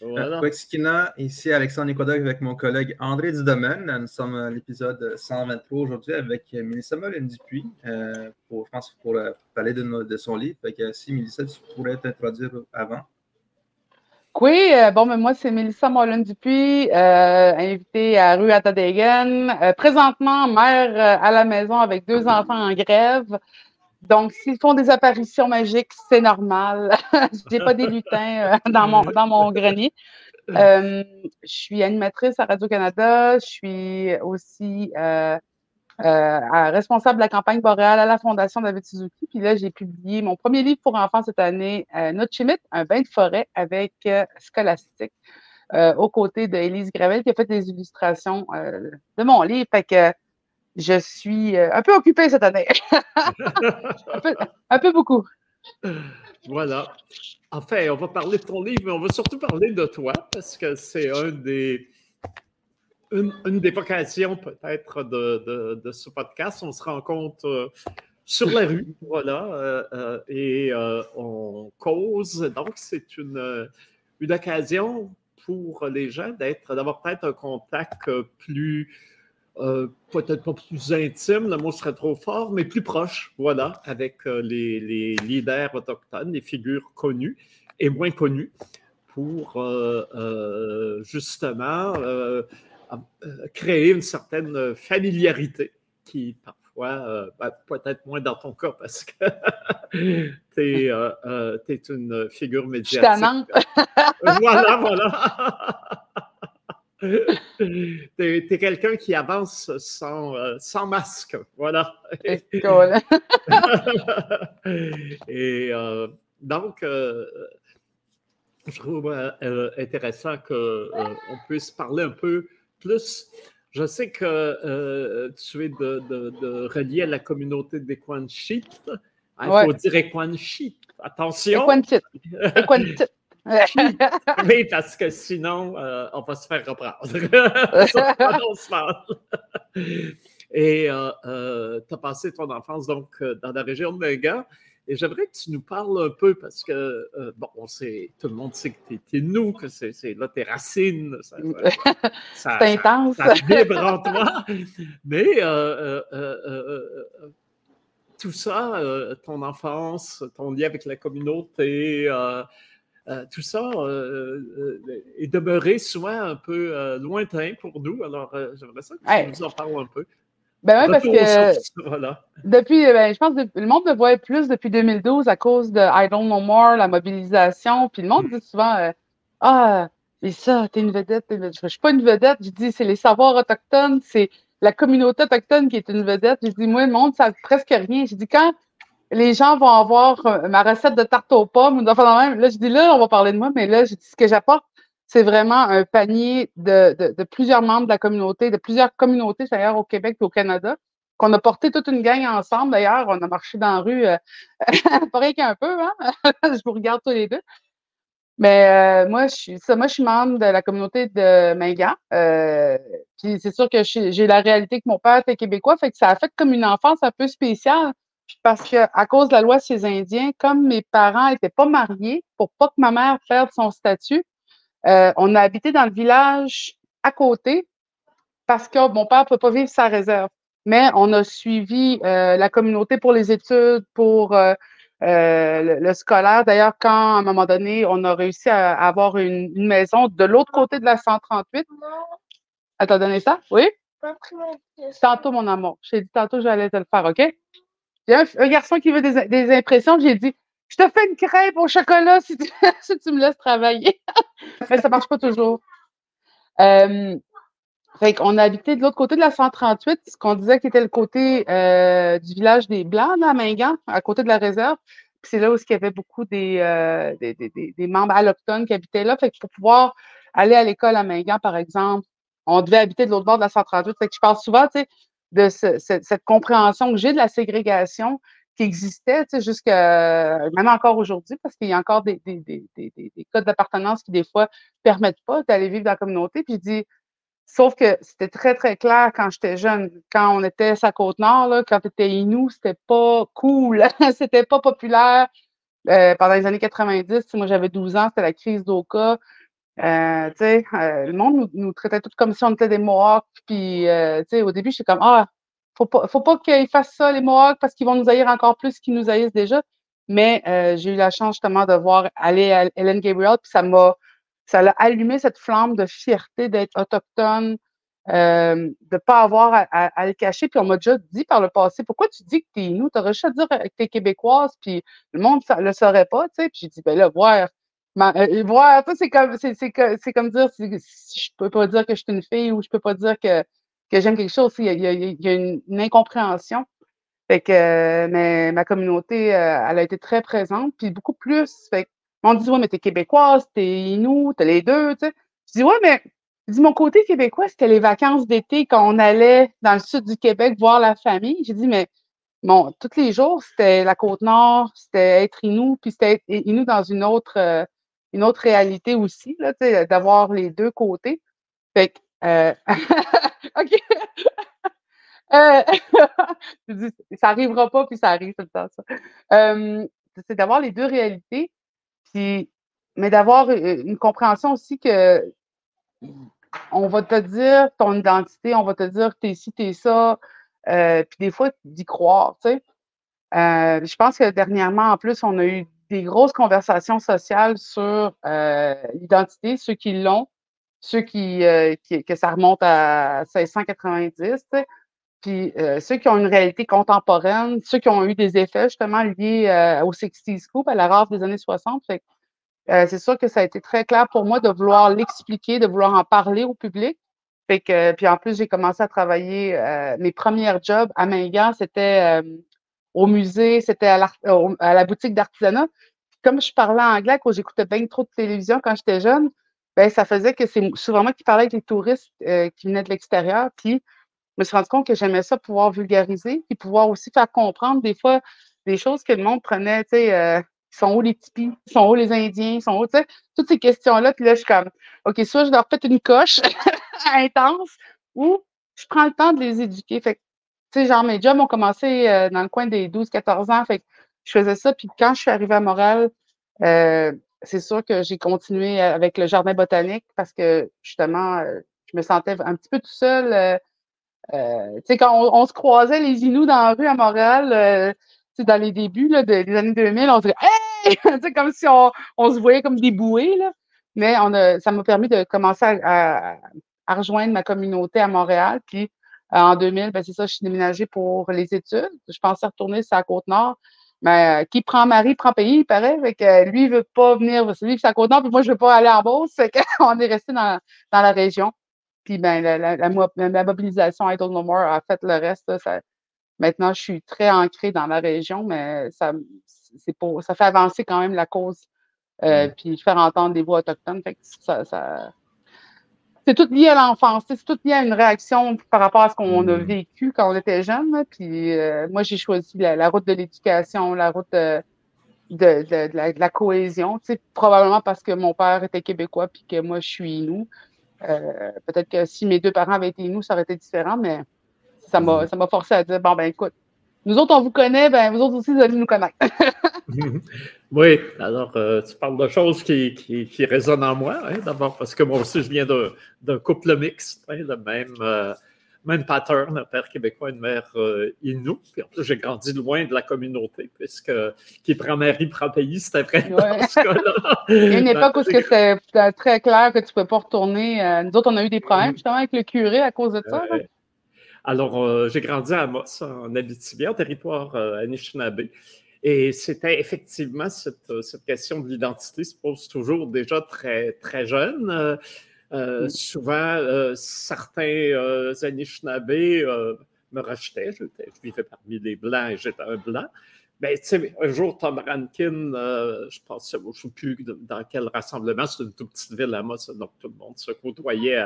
voilà. ici Alexandre Nicolas avec mon collègue André Dudomaine. Nous sommes à l'épisode 123 aujourd'hui avec Mélissa Molin Dupuis, euh, pour, je pense pour euh, parler de, de, son livre. Fait que, si Mélissa, tu pourrais t'introduire avant. Oui, euh, bon, mais moi, c'est Mélissa Molin Dupuis, euh, invitée à Rue Atadegen. Euh, présentement, mère à la maison avec deux enfants en grève. Donc, s'ils font des apparitions magiques, c'est normal. Je n'ai pas des lutins dans, mon, dans mon grenier. je suis animatrice à Radio-Canada. Je suis aussi euh, responsable de la campagne boréale à la Fondation David Suzuki. Puis là, j'ai publié mon premier livre pour enfants cette année, euh, Notre chimite, un bain de forêt avec euh, Scholastique, euh, aux côtés d'Élise Gravel, qui a fait des illustrations de mon livre. Je suis un peu occupée cette année. un, peu, beaucoup. Voilà. Enfin, on va parler de ton livre, mais on va surtout parler de toi, parce que c'est un des une, des vocations peut-être de, ce podcast. On se rencontre euh, sur la rue, voilà, euh, euh, et on cause. Donc, c'est une, une occasion pour les gens d'être, d'avoir peut-être un contact plus, peut-être pas plus intime, le mot serait trop fort, mais plus proche, voilà, avec les, les leaders autochtones, les figures connues et moins connues, pour justement euh, créer une certaine familiarité qui parfois, euh, ben, peut-être moins dans ton cas parce que tu es, euh, une figure médiatique. voilà, voilà. tu es, quelqu'un qui avance sans, sans masque. Voilà. Et donc, je trouve intéressant qu'on puisse parler un peu plus. Je sais que euh, tu es de, de, relié à la communauté des Equanchit. Il faut dire Equanchit. Attention. Oui, parce que sinon, euh, on va se faire reprendre. Et euh, tu as passé ton enfance donc dans la région de Méga. Et j'aimerais que tu nous parles un peu parce que, euh, bon, on sait, tout le monde sait que tu es, nous, que c'est là tes racines. Ça, c'est intense. Ça, vibre en toi. Mais euh, euh, tout ça, ton enfance, ton lien avec la communauté, tout ça est demeuré souvent un peu lointain pour nous. Alors, j'aimerais ça que tu nous en parles un peu. Ben oui, parce que depuis, ben, je pense que le monde me voit plus depuis 2012 à cause de I Don't Know More, la mobilisation. Puis le monde dit souvent euh, Ah, mais ça, t'es une vedette. Je ne suis pas une vedette. Je dis c'est les savoirs autochtones, c'est la communauté autochtone qui est une vedette. Je dis moi, le monde, ça presque rien. Je dis quand les gens vont avoir euh, ma recette de tarte aux pommes même, là, je dis là, on va parler de moi, mais là, je dis ce que j'apporte, c'est vraiment un panier de, plusieurs membres de la communauté, de plusieurs communautés d'ailleurs au Québec et au Canada, qu'on a porté toute une gang ensemble. D'ailleurs, on a marché dans la rue, euh, pas qu'un peu, hein? je vous regarde tous les deux. Mais euh, moi, je suis ça, moi, je suis membre de la communauté de Mingan. Euh, puis c'est sûr que j'ai la réalité que mon père était québécois, fait que ça a fait comme une enfance un peu spéciale. Parce que à cause de la loi ces Indiens, comme mes parents n'étaient pas mariés, pour pas que ma mère perde son statut, euh, on a habité dans le village à côté parce que mon père ne peut pas vivre sa réserve. Mais on a suivi euh, la communauté pour les études, pour euh, le, scolaire. D'ailleurs, quand à un moment donné, on a réussi à, avoir une, maison de l'autre côté de la 138. Elle t'a donné ça? Oui? Tantôt, mon amour. J'ai dit tantôt j'allais te le faire, OK? Y a un, garçon qui veut des, des impressions. J'ai dit, je te fais une crêpe au chocolat si tu, me laisses travailler. Mais ça marche pas toujours. Euh, on a habité de l'autre côté de la 138, ce qu'on disait qui était le côté euh, du village des Blancs, à Mingan, à côté de la réserve. c'est là où il y avait beaucoup euh, des, membres allochtones qui habitaient là. Fait que pour pouvoir aller à l'école à Mingan, par exemple, on devait habiter de l'autre bord de la 138. Fait que je parle souvent de cette compréhension que j'ai de la ségrégation qui existait, jusqu'à même encore aujourd'hui, parce qu'il y a encore des, des, des, des codes d'appartenance qui, des fois, permettent pas d'aller vivre dans la communauté. Puis je dis, sauf que c'était très, très clair quand j'étais jeune. Quand on était à sa côte nord, là, quand tu étais Inou, c'était pas cool, c'était pas populaire. pendant les années 90, moi j'avais 12 ans, c'était la crise d'Oka. Euh, le monde nous, traitait tous comme si on était des Mohawks. Puis, au début, j'étais comme, ah, faut pas, faut pas qu'ils fassent ça, les Mohawks, parce qu'ils vont nous haïr encore plus qu'ils nous haïssent déjà. Mais j'ai eu la chance justement de voir aller à Hélène Gabriel, puis ça m'a ça a allumé cette flamme de fierté d'être autochtone, euh, de ne pas avoir à, le cacher. Puis on m'a déjà dit par le passé, pourquoi tu dis que tu es Inou? Tu aurais juste à dire que tu es québécoise, puis le monde ne le saurait pas, tu sais. Puis j'ai dit, ben là, voir, euh, voir, c'est comme, c'est, comme dire, si, je peux pas dire que je suis une fille ou je peux pas dire que, que j'aime quelque chose, il y a, une, incompréhension. Fait que, euh, mais ma communauté, elle a été très présente, puis beaucoup plus. Fait on dit, ouais, mais t'es québécoise, t'es Inou, t'as les deux, tu sais. Je dis, ouais, mais dis, mon côté québécois, c'était les vacances d'été quand on allait dans le sud du Québec voir la famille? J'ai dit, mais bon, tous les jours, c'était la Côte-Nord, c'était être Inou, puis c'était être Inou dans une autre, euh, une autre réalité aussi, d'avoir les deux côtés. Fait que, euh, OK. euh, ça arrivera pas, puis ça arrive tout le temps, ça. Euh, c'est d'avoir les deux réalités mais d'avoir une compréhension aussi que on va te dire ton identité, on va te dire t'es ci, t'es ça, euh, puis des fois d'y croire, tu sais. Euh, je pense que dernièrement, en plus, on a eu des grosses conversations sociales sur euh, l'identité, ceux qui l'ont, ceux qui, que ça remonte à 1690, tu sais. Puis ceux qui ont une réalité contemporaine, ceux qui ont eu des effets justement liés au 60s Scoop, à la rave des années 60. c'est sûr que ça a été très clair pour moi de vouloir l'expliquer, de vouloir en parler au public. Fait que, puis en plus, j'ai commencé à travailler. mes premiers jobs à Mingan, c'était au musée, c'était à, la boutique d'artisanat. Comme je parlais anglais, quand j'écoutais bien trop de télévision quand j'étais jeune, ben ça faisait que c'est souvent moi qui parlais avec les touristes qui venaient de l'extérieur. Puis me suis rendu compte que j'aimais ça pouvoir vulgariser et pouvoir aussi faire comprendre des fois des choses que le monde prenait, tu sais, euh, sont où les tipis, sont où les Indiens, sont où, tu sais, toutes ces questions-là. Puis là, je suis comme, OK, soit je leur fais une coche intense ou je prends le temps de les éduquer. Tu sais, genre, mes jobs ont commencé euh, dans le coin des 12-14 ans. Fait que je faisais ça. Puis quand je suis arrivée à Montréal, euh, c'est sûr que j'ai continué avec le jardin botanique parce que justement, je me sentais un petit peu tout seul euh, tu sais, quand on, se croisait les Inuits dans la rue à Montréal, euh, dans les débuts là, des années 2000, on se disait Hey! comme si on, on, se voyait comme des bouées. Là. Mais on a, ça m'a permis de commencer à, à, rejoindre ma communauté à Montréal. Puis euh, en 2000, ben, c'est ça, je suis déménagée pour les études. Je pensais retourner sur la Côte-Nord. Mais qui prend mari, prend pays, il paraît. Fait que lui, il veut pas venir, lui, c'est la Côte-Nord, puis moi, je veux pas aller en Beauce. Fait qu'on est resté dans, dans la région. Puis ben, la, la, la, mobilisation Idle No More a fait le reste. Ça, maintenant, je suis très ancrée dans la région, mais ça, c'est pour, ça fait avancer quand même la cause. Euh, puis faire entendre des voix autochtones. Fait que ça, ça c'est tout lié à l'enfance, c'est tout lié à une réaction par rapport à ce qu'on a mm. vécu quand on était jeune. Puis euh, moi, j'ai choisi la, route de l'éducation, la route de, de, de, la, de, la, cohésion. Probablement parce que mon père était québécois puis que moi, je suis nous. Euh, peut-être que si mes deux parents avaient été nous, ça aurait été différent, mais ça m'a, ça m'a forcé à dire bon, ben écoute, nous autres, on vous connaît, ben vous autres aussi, vous allez nous connaître. oui, alors euh, tu parles de choses qui, qui, résonnent en moi, hein, d'abord parce que moi aussi, je viens d'un couple mixte, hein, le même. Euh, même pattern, un père québécois, une mère euh, Inou. Puis en plus, j'ai grandi loin de la communauté, puisque qui prend mari, prend pays, c'était vrai dans ce cas-là. Il y a une époque où c'était très clair que tu ne pouvais pas retourner. Euh, nous autres, on a eu des problèmes justement avec le curé à cause de ça. Alors, j'ai grandi à Amos, en Abitibi, en territoire Anishinaabe. Et c'était effectivement cette, cette, question de l'identité se pose toujours déjà très, très jeune. Euh, souvent, euh, certains euh, Anishinaabe me rachetaient. Je, vivais parmi les Blancs et j'étais un Blanc. Mais tu sais, un jour, Tom Rankin, je pense, je ne sais plus dans quel rassemblement, c'est une toute petite ville à moi, donc tout le monde se côtoyait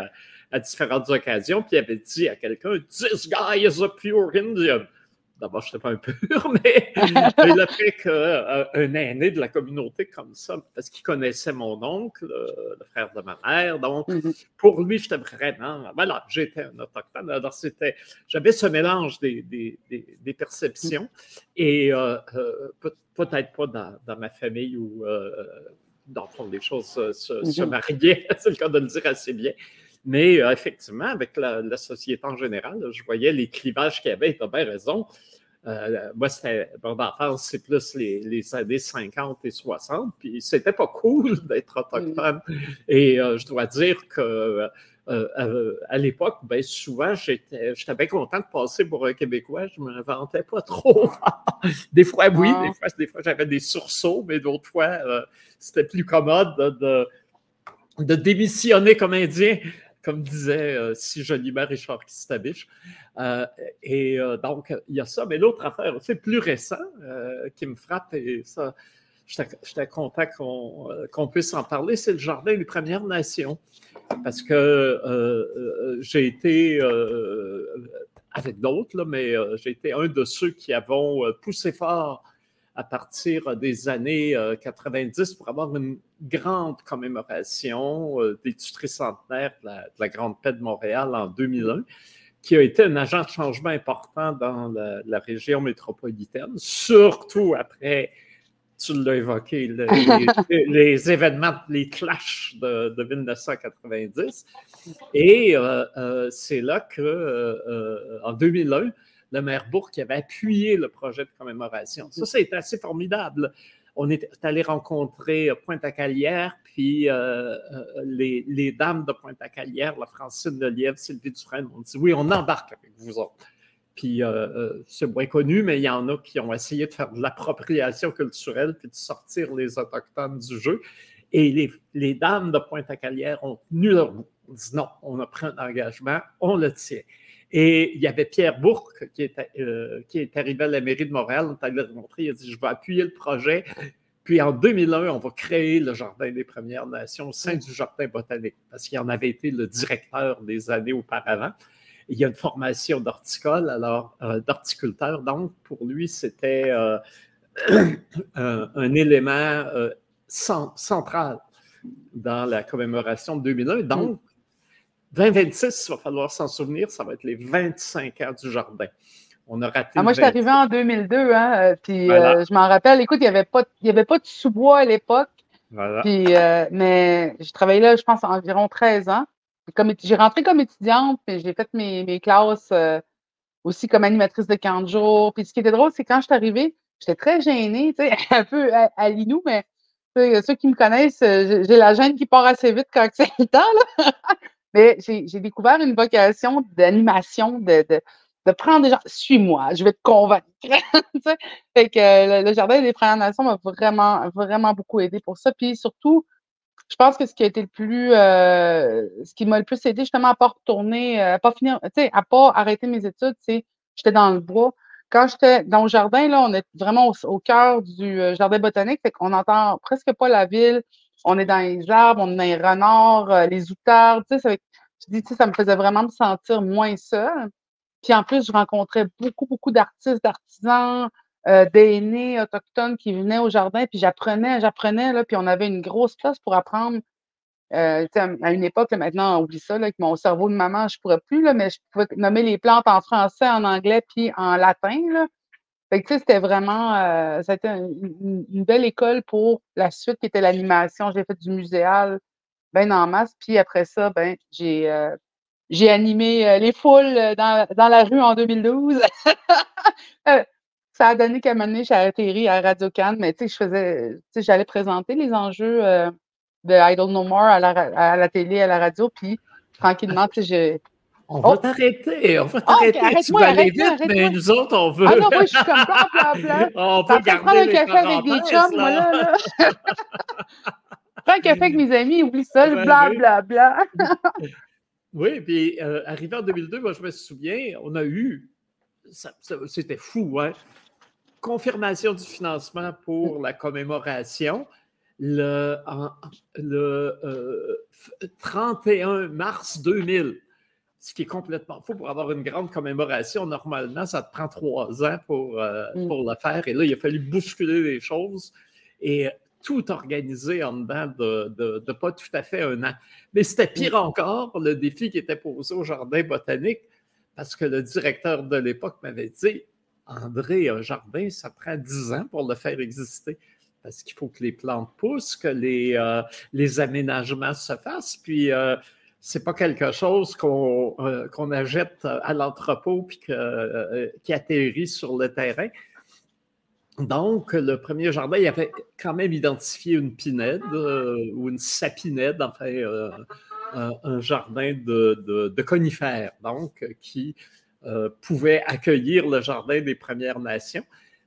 à, différentes occasions, puis il avait dit à quelqu'un This guy is a pure Indian. D'abord, je n'étais pas un pur, mais, le fait qu'un aîné de la communauté comme ça, parce qu'il connaissait mon oncle, le frère de ma mère, donc mm-hmm. pour lui, j'étais vraiment, voilà, j'étais un autochtone. Alors, c'était, j'avais ce mélange des, des, des, perceptions et peut-être pas dans, dans, ma famille où dans le fond, les choses se, se, mhm. mariaient, c'est le cas de le dire assez bien. Mais euh, effectivement, avec la, société en général, je voyais les clivages qu'il y avait, tu as bien raison. Euh, moi, c'était, bon, d'enfance, c'est plus les, années 50 et 60, puis c'était pas cool d'être autochtone. Et euh, je dois dire que euh, à, l'époque, ben, souvent, j'étais, bien content de passer pour un Québécois. Je ne me vantais pas trop. des fois, oui, ah. des fois, j'avais des sursauts, mais d'autres fois, c'était plus commode de, de, démissionner comme Indien, comme disait euh, si joliment Richard Kistabiche. et donc, il y a ça. Mais l'autre affaire, c'est plus récent qui me frappe, et ça, j'étais content qu'on puisse en parler, c'est le Jardin des Premières Nations parce que euh, euh, j'ai été, euh, avec d'autres, mais j'ai été un de ceux qui avons poussé fort à partir des années 90 pour avoir une grande commémoration des tueries centenaires de la, Grande Paix de Montréal en 2001 qui a été un agent de changement important dans la, la région métropolitaine, surtout après tu l'as évoqué, les, événements, les clashs de, 1990. Et euh, euh, c'est là que, euh, en 2001, le maire Bourque avait appuyé le projet de commémoration. Ça, c'était assez formidable. On est allé rencontrer Pointe-à-Calière, puis les, les, dames de Pointe-à-Calière, la Francine de Lièvre, Sylvie Dufresne, on dit oui, on embarque avec vous autres. Puis euh, euh, c'est moins connu, mais il y en a qui ont essayé de faire de l'appropriation culturelle puis de sortir les Autochtones du jeu. Et les, dames de Pointe-à-Calière ont tenu leur bout. On dit non, on a pris un engagement, on le tient. Et il y avait Pierre Bourque qui est, euh, arrivé à la mairie de Montréal. On le montrer. Il a dit Je vais appuyer le projet. Puis en 2001, on va créer le Jardin des Premières Nations au sein du Jardin botanique, parce qu'il en avait été le directeur des années auparavant il y a une formation d'horticole, alors euh, d'horticulteur. Donc, pour lui, c'était euh, un, élément central dans la commémoration de 2001. Donc, 2026, il va falloir s'en souvenir, ça va être les 25 ans du jardin. On a raté. Ah, moi, je suis arrivée en 2002, hein, puis je m'en rappelle. Écoute, il n'y avait, pas, avait pas de sous-bois à l'époque. Puis, mais je travaillais là, je pense, environ 13 ans j'ai rentré comme étudiante, puis j'ai fait mes, mes classes euh, aussi comme animatrice de camp de jour. Puis ce qui était drôle, c'est quand je suis arrivée, j'étais très gênée, tu sais, un peu à, l'inou, mais ceux qui me connaissent, euh, j'ai la gêne qui part assez vite quand c'est le temps. Là. mais j'ai découvert une vocation d'animation, de, de, de, prendre des gens. Suis-moi, je vais te convaincre. fait que euh, le, Jardin des Premières Nations m'a vraiment, vraiment beaucoup aidé pour ça. Puis surtout, je pense que ce qui a été le plus, euh, ce qui m'a le plus aidé justement à pas retourner, euh, à pas finir, tu sais, à pas arrêter mes études, c'est j'étais dans le bois. Quand j'étais dans le jardin, là, on est vraiment au, cœur du jardin botanique, fait qu'on presque pas la ville. On est dans les arbres, on est dans les renards, les outards, tu sais, ça, je dis, tu ça me faisait vraiment me sentir moins seule. Puis en plus, je rencontrais beaucoup, beaucoup d'artistes, d'artisans, euh, d'aînés autochtones qui venaient au jardin, puis j'apprenais, j'apprenais, puis on avait une grosse place pour apprendre. Euh, à une époque, maintenant, on oublie ça, là, mon cerveau de maman, je ne pourrais plus, là, mais je pouvais nommer les plantes en français, en anglais, puis en latin. Fait que, c'était vraiment, euh, ça a été une, belle école pour la suite qui était l'animation. J'ai fait du muséal, ben en masse, puis après ça, ben, j'ai, j'ai animé les foules dans, dans, la rue en 2012. ça a donné qu'à un moment j'ai atterri à Radio Cannes, mais tu sais, je faisais, tu sais, j'allais présenter les enjeux euh, de Idle No More à la, à la télé, à la radio, puis tranquillement, tu sais, j'ai. On va oh! t'arrêter, on va t'arrêter. tu vas aller vite, mais nous autres, on veut. Ah non, moi, je suis comme on peut garder prendre un café avec des chums, moi, là. là. Prends un café avec mes amis, oublie ça, bla bla bla. oui, puis euh, arrivé en 2002, moi, je me souviens, on a eu c'était fou, hein? Confirmation du financement pour la commémoration. Le, le 31 euh, mars 2000, ce qui est complètement faux. Pour avoir une grande commémoration, normalement, ça te prend trois ans pour, euh, mm. pour le faire. Et là, il a fallu bousculer les choses et tout organiser en dedans de, de, pas tout à fait un an. Mais c'était pire mm. encore, le défi qui était posé au jardin botanique, parce que le directeur de l'époque m'avait dit André, un jardin, ça prend dix ans pour le faire exister parce qu'il faut que les plantes poussent, que les, euh, les aménagements se fassent. Puis, euh, c'est pas quelque chose qu'on euh, achète à l'entrepôt puis euh, qui atterrit sur le terrain. Donc, le premier jardin, il avait quand même identifié une pinède euh, ou une sapinède, enfin, un, jardin de, de, conifères, donc, qui pouvait accueillir le jardin des Premières Nations.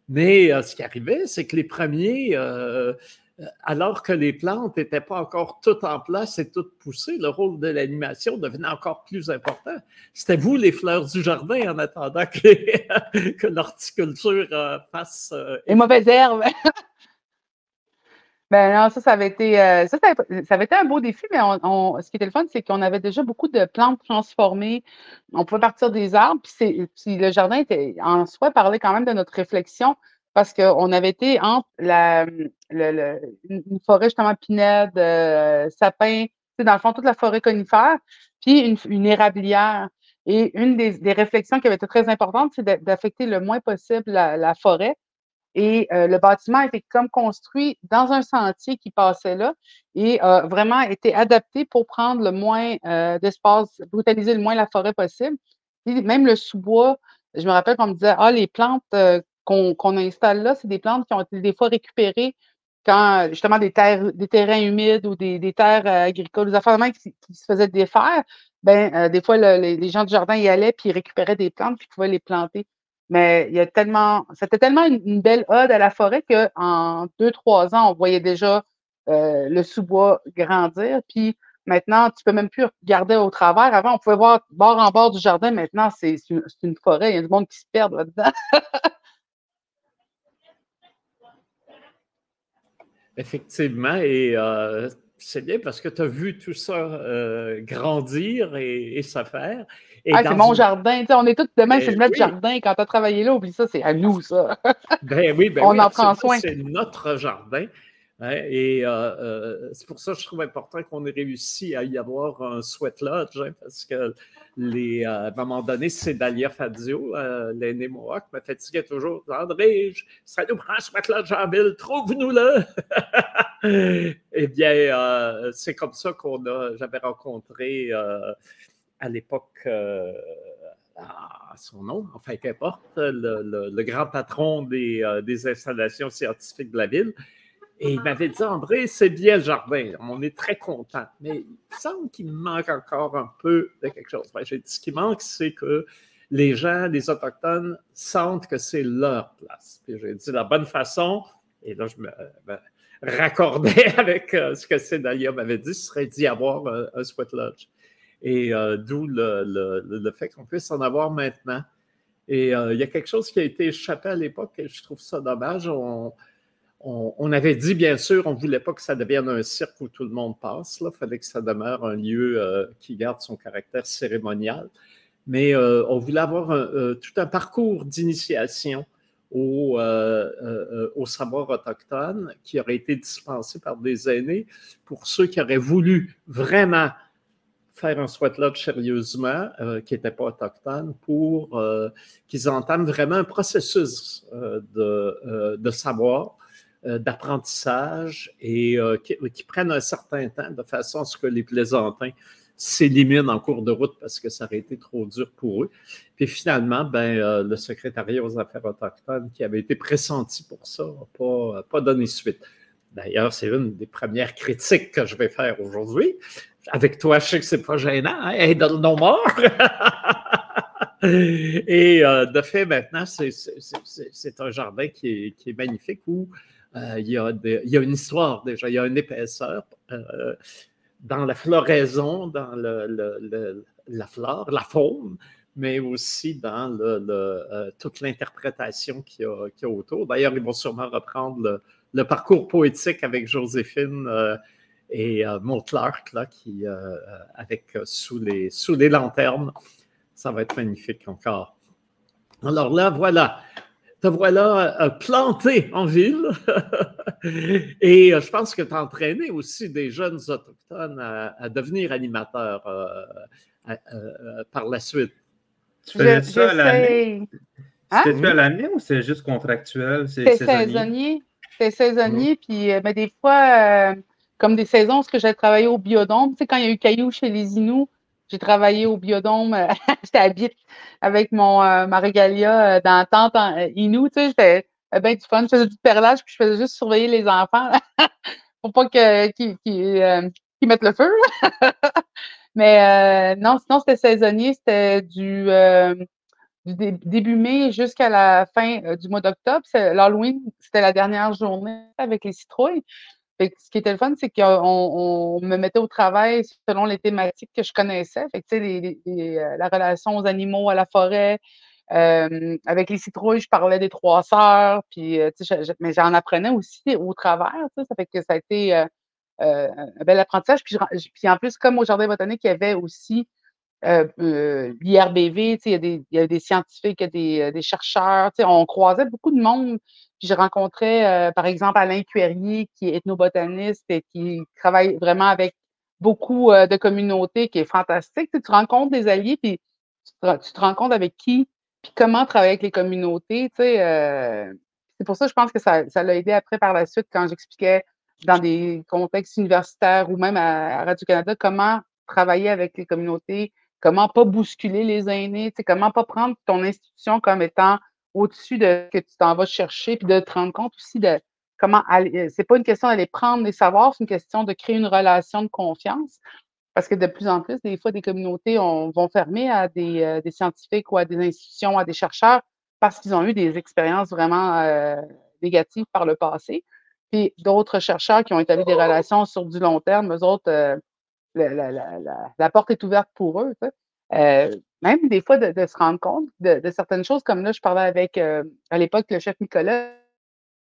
Mais ce qui arrivait, c'est que les premiers alors que les plantes n'étaient pas encore toutes en place et toutes poussées, le rôle de l'animation devenait encore plus important. C'était vous, les fleurs du jardin, en attendant que, l'horticulture euh, fasse. Euh, les mauvaises herbes. ben non, ça, ça avait été, euh, ça, ça, un beau défi, mais ce qui était le fun, c'est qu'on avait déjà beaucoup de plantes transformées. On pouvait partir des arbres, puis, puis le jardin était, en soi parlait quand même de notre réflexion parce qu'on avait été entre la, une forêt justement pinède, euh, sapin, dans le fond, toute la forêt conifère, puis une, érablière. Et une des, réflexions qui avait été très importante, c'est d'affecter le moins possible la, forêt. Et euh, le bâtiment était comme construit dans un sentier qui passait là et a vraiment été adapté pour prendre le moins euh, d'espace, brutaliser le moins la forêt possible. Et même le sous-bois, je me rappelle qu'on me disait, ah, les plantes qu'on installe là, c'est des plantes qui ont été des fois récupérées quand justement des terres, des terrains humides ou des, terres euh, agricoles, des affaires qui, qui, se faisaient défaire, ben, euh, des fois, les, gens du jardin y allaient puis récupéraient des plantes puis pouvaient les planter. Mais il y a tellement, c'était tellement une, belle ode à la forêt qu'en deux, trois ans, on voyait déjà euh, le sous-bois grandir. Puis maintenant, tu peux même plus regarder au travers. Avant, on pouvait voir bord en bord du jardin. Maintenant, c'est une, une, forêt. Il y a du monde qui se perd là-dedans. Effectivement, et euh, c'est bien parce que tu as vu tout ça euh, grandir et, et, se faire. Ah, c'est mon jardin. on est tous demain, c'est notre jardin. Quand tu as travaillé là, oublie ça, c'est à nous, ça. ben oui, ben on en prend soin. C'est notre jardin. Hein, et euh, euh, c'est pour ça que je trouve important qu'on ait réussi à y avoir un sweat lodge, hein, parce que les, euh, à un moment donné, c'est Dalia Fadio, l'aîné Mohawk, me fatiguait toujours. André, ça nous prend un sweat lodge en ville, trouve-nous-le! eh bien, c'est comme ça qu'on a, j'avais rencontré à l'époque son nom, enfin qu'importe, le, le, grand patron des, installations scientifiques de la ville, et il m'avait dit, André, c'est bien le jardin, on est très content, mais il semble qu'il manque encore un peu de quelque chose. Ben, j'ai dit, ce qui manque, c'est que les gens, les Autochtones, sentent que c'est leur place. J'ai dit, la bonne façon, et là, je me, raccordais avec euh, ce que Cédalia m'avait dit, ce serait d'y avoir euh, un sweat lodge. Et euh, d'où le, fait qu'on puisse en avoir maintenant. Et il y a quelque chose qui a été échappé à l'époque et je trouve ça dommage. On, avait dit, bien sûr, on ne voulait pas que ça devienne un cirque où tout le monde passe. Il fallait que ça demeure un lieu euh, qui garde son caractère cérémonial. Mais euh, on voulait avoir euh, tout un parcours d'initiation au, savoir autochtone qui aurait été dispensé par des aînés pour ceux qui auraient voulu vraiment faire un sweat lodge sérieusement, qui n'était pas autochtone, pour qu'ils entament vraiment un processus de, savoir d'apprentissage et euh, qui, prennent un certain temps de façon à ce que les plaisantins s'éliminent en cours de route parce que ça aurait été trop dur pour eux. Puis finalement, ben, euh, le secrétariat aux affaires autochtones qui avait été pressenti pour ça n'a pas, pas donné suite. D'ailleurs, c'est une des premières critiques que je vais faire aujourd'hui. Avec toi, je sais que c'est pas gênant, hein? Hey, dans nos morts! Et de fait, maintenant, c'est un jardin qui est, qui est magnifique où euh, il, y a une histoire déjà, il y a une épaisseur euh, dans la floraison, dans la flore, la faune, mais aussi dans euh, toute l'interprétation qu'il y, a autour. D'ailleurs, ils vont sûrement reprendre le, parcours poétique avec Joséphine et Maud Clark, là, qui, avec sous les lanternes. Ça va être magnifique encore. Alors là, voilà te voilà euh, planté en ville. Et euh, je pense que tu as entraîné aussi des jeunes autochtones à, devenir animateurs euh, par la suite. Tu faisais ça à l'année? Hein? C'était à l'année ou c'est juste contractuel? C'est saisonnier? C'est saisonnier. Mm-hmm. Puis, mais des fois, comme des saisons, parce que j'ai travaillé au biodôme, tu sais, quand il y a eu Caillou chez les Inuits, j'ai travaillé au biodôme, euh, j'étais habite avec mon euh, ma régalia euh, dans en, Inou, tu sais, j'étais bien du fun. Je faisais du perlage, je faisais juste surveiller les enfants pour pas qu'ils mettent le feu. Mais non, sinon, c'était saisonnier, c'était du, du début mai jusqu'à la fin du mois d'octobre. L'Halloween, c'était la dernière journée avec les citrouilles ce qui était le fun, c'est qu'on me mettait au travail selon les thématiques que je connaissais. Fait euh, la relation aux animaux, à la forêt. Euh, avec les citrouilles, je parlais des trois sœurs, puis, euh, mais j'en apprenais aussi au travers. Ça fait que ça a été un bel apprentissage. Puis, en plus, comme au Jardin botanique, il y avait aussi l'IRBV, il y, a des scientifiques, il y a des, chercheurs. On croisait beaucoup de monde puis je rencontrais, euh, par exemple, Alain Cuerrier, qui est ethnobotaniste et qui travaille vraiment avec beaucoup euh, de communautés, qui est fantastique. Tu, rencontres des alliés, puis tu te, compte avec qui, puis comment travailler avec les communautés. Euh, c'est pour ça que je pense que ça l'a aidé après par la suite quand j'expliquais dans des contextes universitaires ou même à, Radio-Canada comment travailler avec les communautés, comment pas bousculer les aînés, comment pas prendre ton institution comme étant au-dessus de ce que tu t'en vas chercher, puis de te rendre compte aussi de comment aller. Euh, c'est pas une question d'aller prendre les savoirs, c'est une question de créer une relation de confiance. Parce que de plus en plus, des fois, des communautés vont fermer à euh, des, scientifiques ou à des institutions, à des chercheurs, parce qu'ils ont eu des expériences vraiment euh, négatives par le passé. Puis d'autres chercheurs qui ont établi des relations sur du long terme, eux autres, la, porte est ouverte pour eux même des fois de, se rendre compte de, certaines choses, comme là, je parlais avec, euh, à l'époque, le chef Nicolas,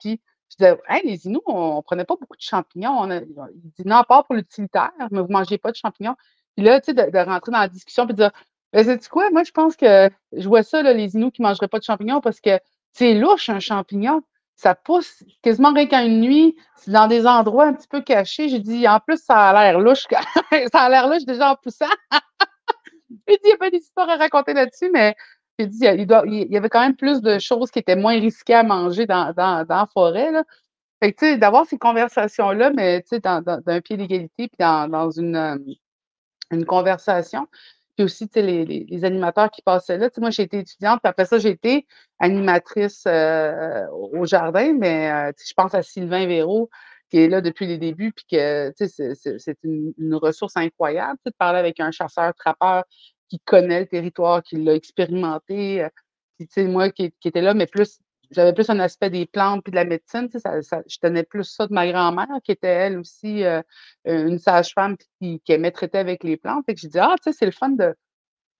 puis je disais, les Inuits, on, ne prenait pas beaucoup de champignons. il dit, non, part pour l'utilitaire, mais vous ne mangez pas de champignons. Puis là, tu sais, de, rentrer dans la discussion, puis de dire, ben, sais-tu quoi? Moi, je pense que je vois ça, là, les Inuits qui ne mangeraient pas de champignons parce que c'est louche, un champignon. Ça pousse quasiment rien qu'à une nuit, dans des endroits un petit peu cachés. J'ai dit, en plus, ça a l'air louche. ça a l'air louche déjà en poussant. J'ai dit, il y a pas des histoires à raconter là-dessus, mais j'ai dit, il, il, y avait quand même plus de choses qui étaient moins risquées à manger dans, dans, dans la forêt. Là. Fait que, tu sais, d'avoir ces conversations-là, mais, tu sais, d'un pied d'égalité, puis dans, dans une, euh, une conversation. Aussi, les, les, animateurs qui passaient là. Moi, j'ai été étudiante, puis après ça, j'ai été animatrice euh, au jardin, mais euh, je pense à Sylvain Véraud, qui est là depuis les débuts, puis que c'est une, ressource incroyable de parler avec un chasseur-trappeur qui connaît le territoire, qui l'a expérimenté. Euh, puis, moi qui, qui, était là, mais plus, j'avais plus un aspect des plantes puis de la médecine. Ça, ça, je tenais plus ça de ma grand-mère, qui était elle aussi euh, une sage-femme qui, qui, aimait traiter avec les plantes. Fait que je dis, ah, tu sais, c'est le fun de,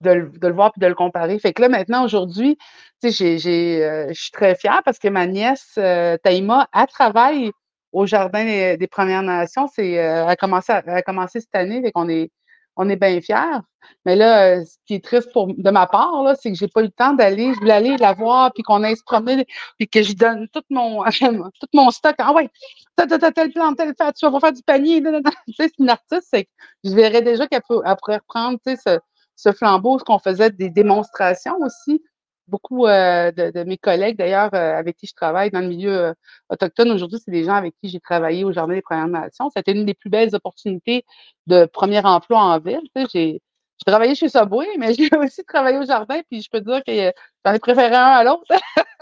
de le, voir puis de le comparer. Fait que là, maintenant, aujourd'hui, tu sais, euh, je suis très fière parce que ma nièce, Taïma, elle travaille au Jardin des, Premières Nations. C'est, euh, a, commencé, a commencé cette année, et qu'on est, on est bien fiers. Mais là, euh, ce qui est triste pour, de ma part, c'est que j'ai pas eu le temps d'aller. Je voulais aller la voir, puis qu'on aille se promener, puis que je donne tout mon, mon stock. Ah ouais, t'as tel plan, tel fait, tu vas faire du panier. tu sais, c'est une artiste, c'est je verrais déjà qu'elle pourrait reprendre, tu ce, ce flambeau, ce qu'on faisait des démonstrations aussi beaucoup euh, de, mes collègues, d'ailleurs, euh, avec qui je travaille dans le milieu euh, autochtone aujourd'hui, c'est des gens avec qui j'ai travaillé au Jardin des Premières Nations. C'était une des plus belles opportunités de premier emploi en ville. j'ai travaillé chez Subway, mais j'ai aussi travaillé au jardin, puis je peux dire que j'en ai préféré un à l'autre.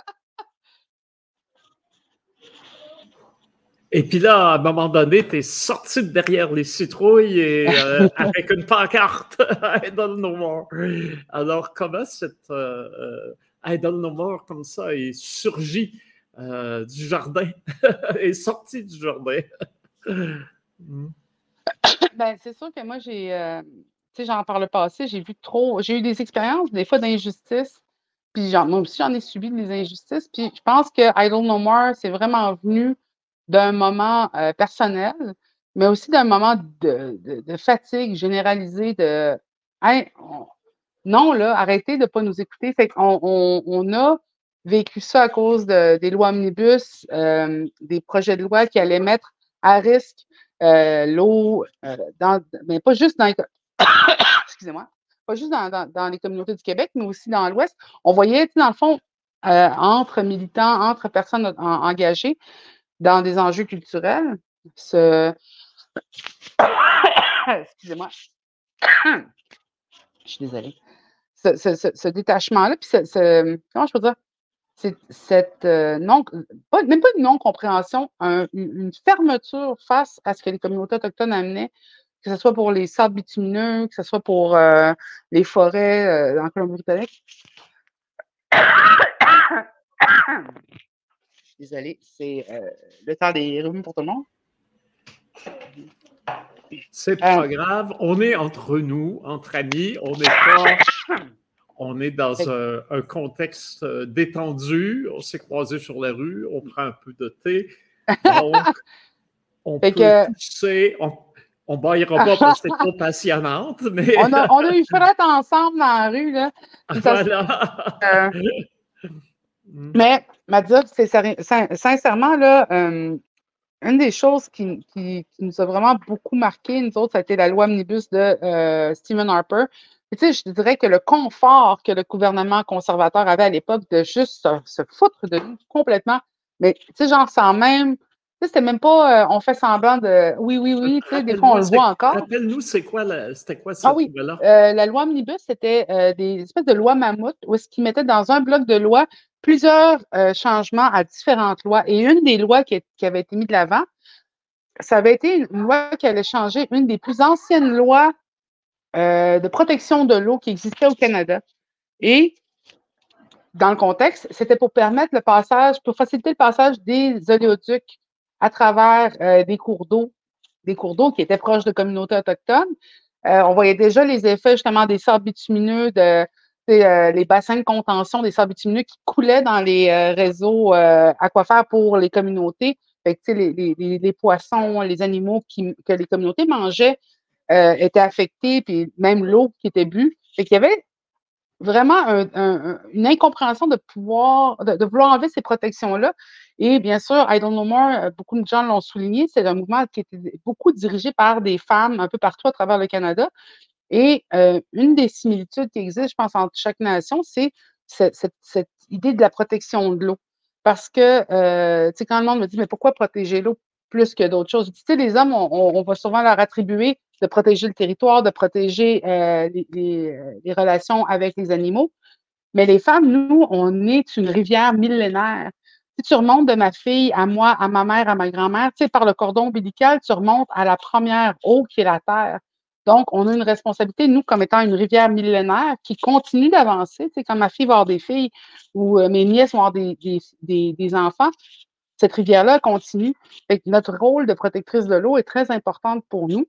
Et puis là, à un moment donné, tu es sorti de derrière les citrouilles et, avec une pancarte I don't know more. Alors, comment cette euh, I don't know more comme ça est surgi euh, du jardin, est sorti du jardin? Hmm. ben, c'est sûr que moi, j'ai, euh, tu sais, genre par le passé, j'ai vu trop, j'ai eu des expériences, des fois d'injustice. Puis moi aussi, j'en ai subi des injustices. Puis je pense que I don't know more, c'est vraiment venu d'un moment euh, personnel, mais aussi d'un moment de, fatigue généralisée, de non, là, arrêtez de ne pas nous écouter. On, a vécu ça à cause des lois omnibus, euh, des projets de loi qui allaient mettre à risque euh, l'eau, euh, mais pas juste dans les, excusez-moi, pas juste dans, les communautés du Québec, mais aussi dans l'Ouest. On voyait, dans le fond, entre militants, entre personnes engagées dans des enjeux culturels, ce, excusez-moi, je suis désolée, ce, détachement-là, puis comment je peux dire, cette euh, non, même pas une non-compréhension, une fermeture face à ce que les communautés autochtones amenaient, que ce soit pour les sables bitumineux, que ce soit pour euh, les forêts euh, en Colombie-Britannique. Désolée, c'est le temps des rhumes pour tout le monde. C'est pas grave, on est entre nous, entre amis, on n'est pas on est dans un, contexte euh, détendu, on s'est croisé sur la rue, on prend un peu de thé. Donc, on peut pousser, on, on baillera pas parce que c'est trop passionnante, mais... on, a, eu frette ensemble dans la rue, là. Voilà. Euh, mm. mais, Madia, c'est sincèrement, là, euh, une des choses qui, nous a vraiment beaucoup marqué, nous autres, ça a été la loi omnibus de Stephen Harper tu sais, je dirais que le confort que le gouvernement conservateur avait à l'époque de juste se, foutre de nous complètement, mais tu sais, genre sans même, tu sais, c'était même pas, euh, on fait semblant de, oui, oui, oui, tu sais, des fois on le voit encore. Rappelle-nous, c'est quoi, c'était quoi ça? Ah oui, euh, la loi Omnibus, c'était euh, des espèces de lois mammouth où est-ce qu'ils mettaient dans un bloc de loi plusieurs changements à différentes lois. Et une des lois qui, avait été mise de l'avant, ça avait été une loi qui allait changer une des plus anciennes lois euh, de protection de l'eau qui existait au Canada. Et dans le contexte, c'était pour permettre le passage, pour faciliter le passage des oléoducs à travers euh, des cours d'eau, des cours d'eau qui étaient proches de communautés autochtones. Euh, on voyait déjà les effets justement des sables bitumineux, de, les bassins de contention des sables bitumineux qui coulaient dans les réseaux aquafères pour les communautés. Fait les, les, les, poissons, les animaux que les communautés mangeaient euh, était affectée, puis même l'eau qui était bue. Fait qu'il y avait vraiment une incompréhension de pouvoir, de, vouloir enlever ces protections-là. Et bien sûr, I Don't Know More, euh, beaucoup de gens l'ont souligné, c'est un mouvement qui était beaucoup dirigé par des femmes un peu partout à travers le Canada. Et euh, une des similitudes qui existent, je pense, entre chaque nation, c'est cette, idée de la protection de l'eau. Parce que, tu sais, quand le monde me dit, mais pourquoi protéger l'eau plus que d'autres choses? Tu sais, les hommes, on, va souvent leur attribuer de protéger le territoire, de protéger euh, les, relations avec les animaux. Mais les femmes, nous, on est une rivière millénaire. Si tu remontes de ma fille à moi, à ma mère, à ma grand-mère, tu sais, par le cordon ombilical, tu remontes à la première eau qui est la terre. Donc, on a une responsabilité, nous, comme étant une rivière millénaire qui continue d'avancer. Sais, quand ma fille va avoir des filles ou euh, mes nièces vont avoir des, des enfants, cette rivière-là continue. notre rôle de protectrice de l'eau est très important pour nous.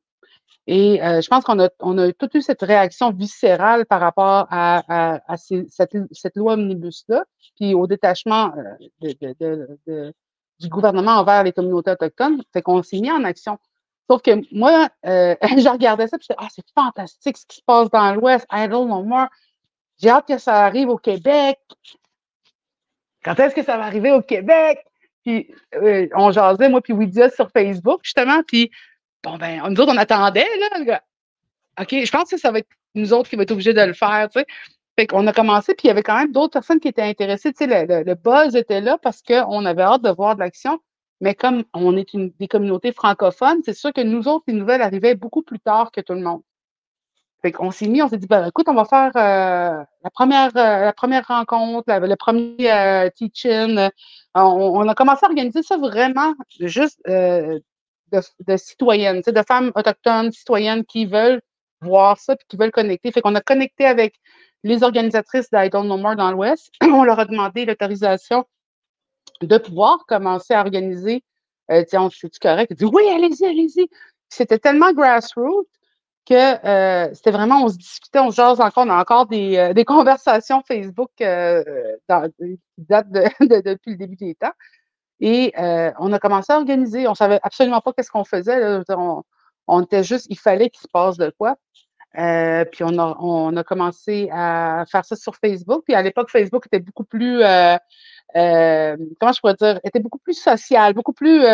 Et euh, je pense qu'on a, on a toute eu cette réaction viscérale par rapport à, cette, loi omnibus-là, puis au détachement euh, du gouvernement envers les communautés autochtones. Fait qu'on s'est mis en action. Sauf que moi, euh, je regardais ça, je disais, ah, c'est fantastique ce qui se passe dans l'Ouest, Idle No More. J'ai hâte que ça arrive au Québec. Quand est-ce que ça va arriver au Québec? Puis on jasait, moi, puis Widia sur Facebook, justement, puis Bon, ben, nous autres, on attendait, là, OK, je pense que ça va être nous autres qui va être obligés de le faire, tu sais. Fait qu'on a commencé, puis il y avait quand même d'autres personnes qui étaient intéressées. Tu sais, le, buzz était là parce qu'on avait hâte de voir de l'action. Mais comme on est une, des communautés francophones, c'est sûr que nous autres, les nouvelles arrivaient beaucoup plus tard que tout le monde. Fait qu'on s'est mis, on s'est dit, ben, écoute, on va faire euh, la, première, euh, la première rencontre, le premier euh, teach-in. On, a commencé à organiser ça vraiment juste de, citoyennes, de femmes autochtones, citoyennes qui veulent voir ça et qui veulent connecter. Fait qu'on a connecté avec les organisatrices d'I Don't Know More dans l'Ouest. On leur a demandé l'autorisation de pouvoir commencer à organiser. Euh, on c'est correct? Ils dit oui, allez-y, allez-y. C'était tellement grassroots que euh, c'était vraiment, on se discutait, on se jase encore, on a encore des, euh, conversations Facebook qui datent depuis le début des temps. Et on a commencé à organiser. On ne savait absolument pas qu'est-ce qu'on faisait. On, était juste, il fallait qu'il se passe de quoi. Puis on a, on a commencé à faire ça sur Facebook. Puis à l'époque, Facebook était beaucoup plus, comment je pourrais dire, était beaucoup plus social, beaucoup plus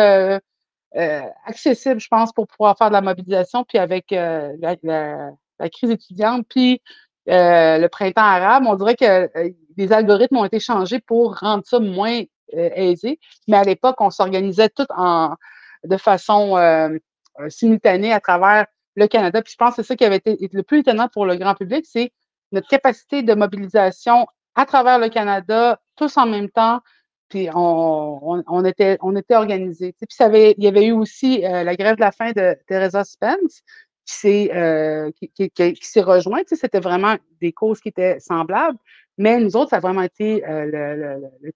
accessible, je pense, pour pouvoir faire de la mobilisation. Puis avec la, la, crise étudiante, puis le printemps arabe, on dirait que les algorithmes ont été changés pour rendre ça moins euh, aisé. Mais à l'époque, on s'organisait tout en, de façon euh, euh, simultanée à travers le Canada. Puis je pense que c'est ça qui avait été le plus étonnant pour le grand public, c'est notre capacité de mobilisation à travers le Canada, tous en même temps. Puis on, était, on était organisés. Puis ça avait, il y avait eu aussi la grève de la faim de Teresa Spence qui s'est qui, qui, s'est rejointe. C'était vraiment des causes qui étaient semblables. Mais nous autres, ça a vraiment été euh, le, le,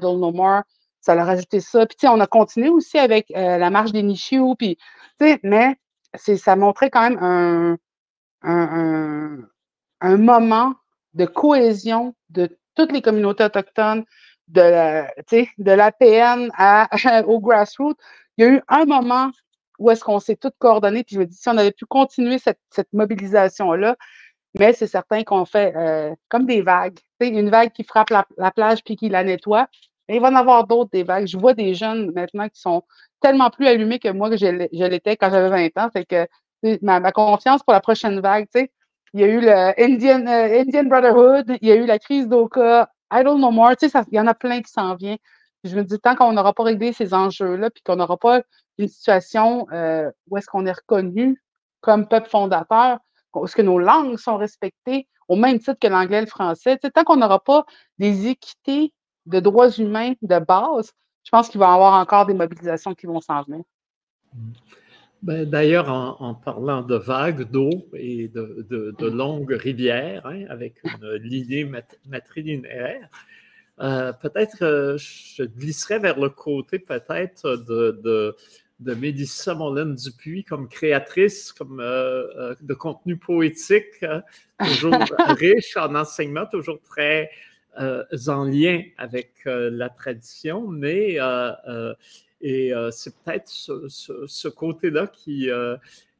le No More. Ça leur a rajouté ça. Puis, tu sais, on a continué aussi avec euh, la marche des Nishiu. Puis, tu sais, mais ça montrait quand même un, un, un, moment de cohésion de toutes les communautés autochtones, de la, de l'APN à, au grassroots. Il y a eu un moment où est-ce qu'on s'est tous coordonnés, puis je me dis, si on avait pu continuer cette, cette mobilisation-là, mais c'est certain qu'on fait euh, comme des vagues. une vague qui frappe la, plage puis qui la nettoie. Il va en avoir d'autres des vagues. Je vois des jeunes maintenant qui sont tellement plus allumés que moi que je, l'étais quand j'avais 20 ans. Que ma, confiance pour la prochaine vague, tu sais, il y a eu le Indian, euh, Indian Brotherhood, il y a eu la crise d'Oka, I don't know more, tu sais, il y en a plein qui s'en viennent. Je me dis, tant qu'on n'aura pas réglé ces enjeux-là, puis qu'on n'aura pas une situation euh, où est-ce qu'on est reconnu comme peuple fondateur, est-ce que nos langues sont respectées au même titre que l'anglais et le français? tant qu'on n'aura pas des équités de droits humains de base, je pense qu'il va y avoir encore des mobilisations qui vont s'en venir. Ben, D'ailleurs, en, parlant de vagues d'eau et de, longues rivières, hein, avec une lignée matrilinéaire, euh, peut-être euh, je glisserais vers le côté peut-être de, de Mélissa Molène Dupuis comme créatrice comme, euh, euh, de contenu poétique, hein, toujours riche en enseignement, toujours très en lien avec la tradition, mais et c'est peut-être ce, côté-là qui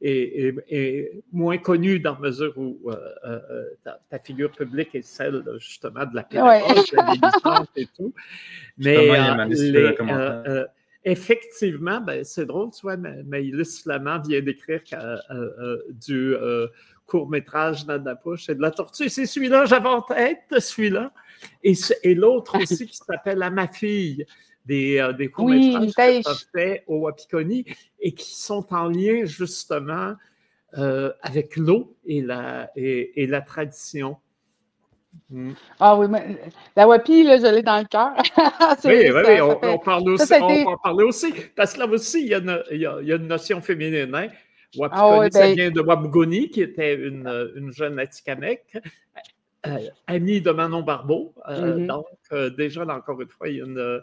est, moins connu dans mesure où ta, figure publique est celle justement de la pédagogie, de et tout. Mais effectivement, ben, c'est drôle, tu vois, Maïlis Flamand vient d'écrire euh, euh, euh, du court-métrage Nadapouche et de la tortue. C'est celui-là, j'avais en tête celui-là. Et, et l'autre aussi qui s'appelle À ma fille, des, des courts-métrages oui, fait au Wapikoni et qui sont en lien justement avec l'eau et la, et, et la tradition. Mm. Ah oui, mais la WAPI, là, je l'ai dans le cœur. oui, oui, oui, on, on, parle aussi, on en parler aussi. Parce que là aussi, il y a une, il y a, il y a une notion féminine. Hein? ah, oui, ça ben vient de Wabugoni, qui était une, une jeune Atikamek, euh, amie de Manon Barbeau. Euh, mm-hmm. Donc, euh, déjà, là, encore une fois, il y a une,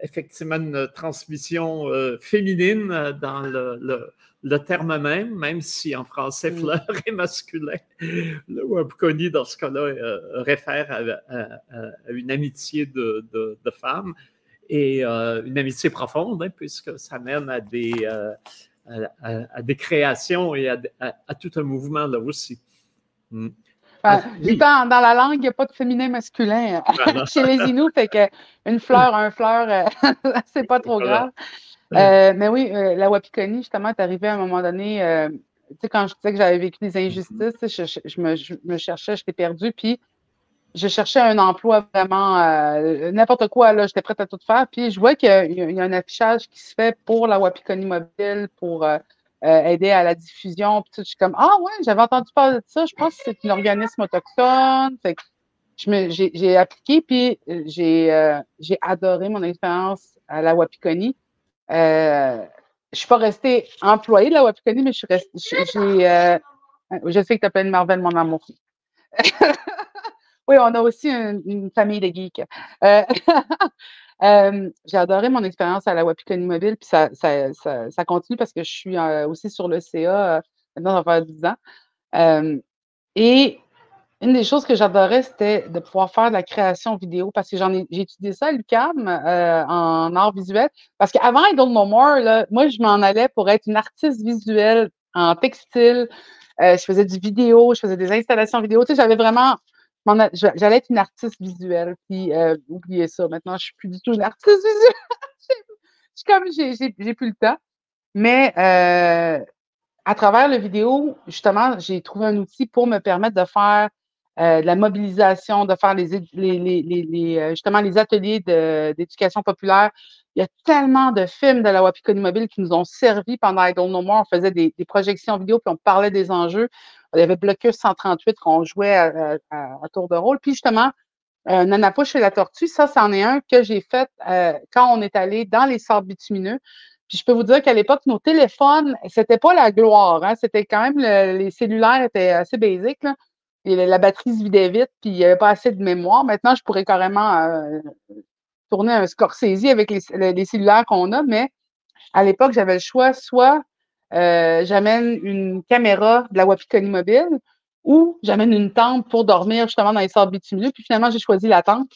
effectivement une transmission féminine dans le, le le terme même, même si en français mm. fleur est masculin. Le wabkoni, dans ce cas-là, euh, réfère à, une amitié de, de, femmes et une amitié profonde, hein, puisque ça mène à des, à, des créations et à, tout un mouvement là aussi. Mm. Ah, dans, la langue, il n'y a pas de féminin masculin chez les Inuits, fait que une fleur, un fleur, c'est pas trop grave. Euh, mais oui, euh, la Wapikoni, justement, est arrivée à un moment donné. Euh, tu sais, quand je disais que j'avais vécu des injustices, je, je, me, je me, cherchais, j'étais perdue. Puis, je cherchais un emploi vraiment, n'importe quoi, là, j'étais prête à tout faire. Puis, je vois qu'il y, a un affichage qui se fait pour la Wapikoni Mobile, pour aider à la diffusion. Puis, tout, je suis comme, ah ouais, j'avais entendu parler de ça. Je pense que c'est un organisme autochtone. J'ai appliqué, puis j'ai j'ai adoré mon expérience à la Wapikoni. Euh, je ne suis pas restée employée de la Wapikoni, mais je suis restée. Euh, je sais que tu appelles Marvel mon amour. oui, on a aussi une, famille de geeks. J'ai adoré mon expérience à la Wapikoni Mobile, puis ça, continue parce que je suis aussi sur le CA, maintenant, ça va faire 10 ans. et une des choses que j'adorais, c'était de pouvoir faire de la création vidéo parce que j'en ai, j'ai étudié ça à l'UQAM euh, en art visuel. Parce qu'avant I Don't Know More, là, moi, je m'en allais pour être une artiste visuelle en textile. Je faisais du vidéo, je faisais des installations vidéo. Tu sais, j'avais vraiment. J'allais être une artiste visuelle. Puis, euh, oubliez ça. Maintenant, je suis plus du tout une artiste visuelle. je comme, j'ai plus le temps. Mais euh, à travers le vidéo, justement, j'ai trouvé un outil pour me permettre de faire euh, de la mobilisation, de faire les, justement les ateliers d'éducation populaire. Il y a tellement de films de la Wapikoni Mobile qui nous ont servi pendant I Don't Know More. On faisait des, projections vidéo, puis on parlait des enjeux. Il y avait Blocus 138 qu'on jouait à, tour de rôle. Puis justement, euh, Nana Push et la tortue, ça, c'en est un que j'ai fait euh, quand on est allé dans les sables bitumineux. Puis je peux vous dire qu'à l'époque, nos téléphones, c'était pas la gloire. Hein? C'était quand même, les cellulaires étaient assez basiques. La batterie se vidait vite, puis il n'y avait pas assez de mémoire. Maintenant, je pourrais carrément euh, tourner un Scorsese avec les, cellulaires qu'on a, mais à l'époque, j'avais le choix, soit euh, j'amène une caméra de la Wapikoni mobile ou j'amène une tente pour dormir justement dans les sables bitumineux. Puis finalement, j'ai choisi la tente.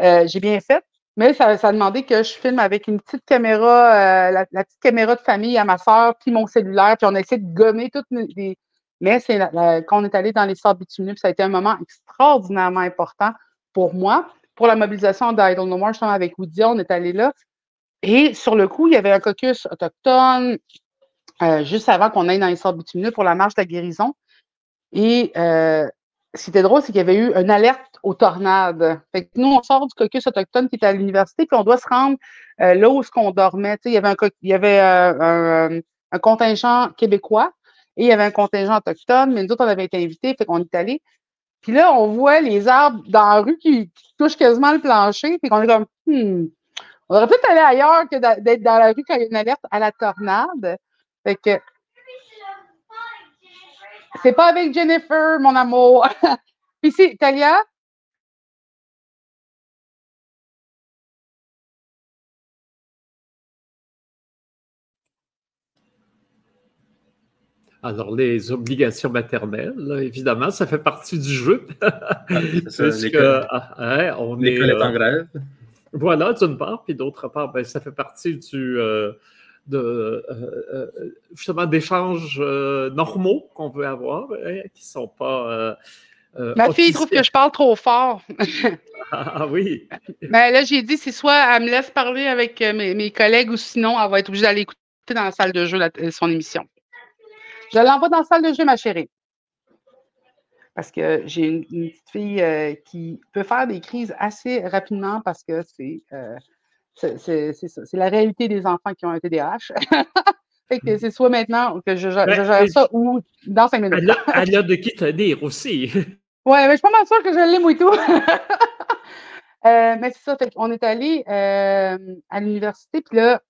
Euh, j'ai bien fait, mais ça, a demandé que je filme avec une petite caméra, la, la, petite caméra de famille à ma soeur, puis mon cellulaire, puis on a essayé de gommer toutes les, mais c'est quand on est allé dans les sables bitumineux, ça a été un moment extraordinairement important pour moi. Pour la mobilisation d'Idle No More, justement, avec Woody, on est allé là. Et sur le coup, il y avait un caucus autochtone euh, juste avant qu'on aille dans les sables bitumineux pour la marche de la guérison. Et euh, ce qui était drôle, c'est qu'il y avait eu une alerte aux tornades. Fait que nous, on sort du caucus autochtone qui était à l'université, puis on doit se rendre euh, là où on dormait. il y avait, un, il y avait un contingent québécois et il y avait un contingent autochtone, mais nous autres, on avait été invités, fait qu'on est allé. Puis là, on voit les arbres dans la rue qui, touchent quasiment le plancher, puis qu'on est comme, hmm, on aurait peut-être aller ailleurs que d'être dans la rue quand il y a une alerte à la tornade. Fait que. C'est pas avec Jennifer, mon amour. puis c'est, Talia, Alors, les obligations maternelles, évidemment, ça fait partie du jeu. L'école ah, on est, est, en euh, grève. Voilà, d'une part. Puis d'autre part, ben, ça fait partie du, euh, de, euh, justement d'échanges normaux qu'on veut avoir, hein, qui ne sont pas. Ma fille trouve que je parle trop fort. ah oui. Ben, là, j'ai dit, c'est soit elle me laisse parler avec mes, mes, collègues ou sinon, elle va être obligée d'aller écouter dans la salle de jeu son émission. Je l'envoie dans la salle de jeu, ma chérie. Parce que j'ai une, petite fille euh, qui peut faire des crises assez rapidement parce que c'est euh, c'est la réalité des enfants qui ont un TDAH. fait que c'est soit maintenant que je, ben, gère ça ou dans cinq minutes. Elle a, de qui te dire aussi. Oui, mais je suis pas mal sûre que je l'aime et tout. Euh, mais c'est ça, fait on est allé à l'université, puis là,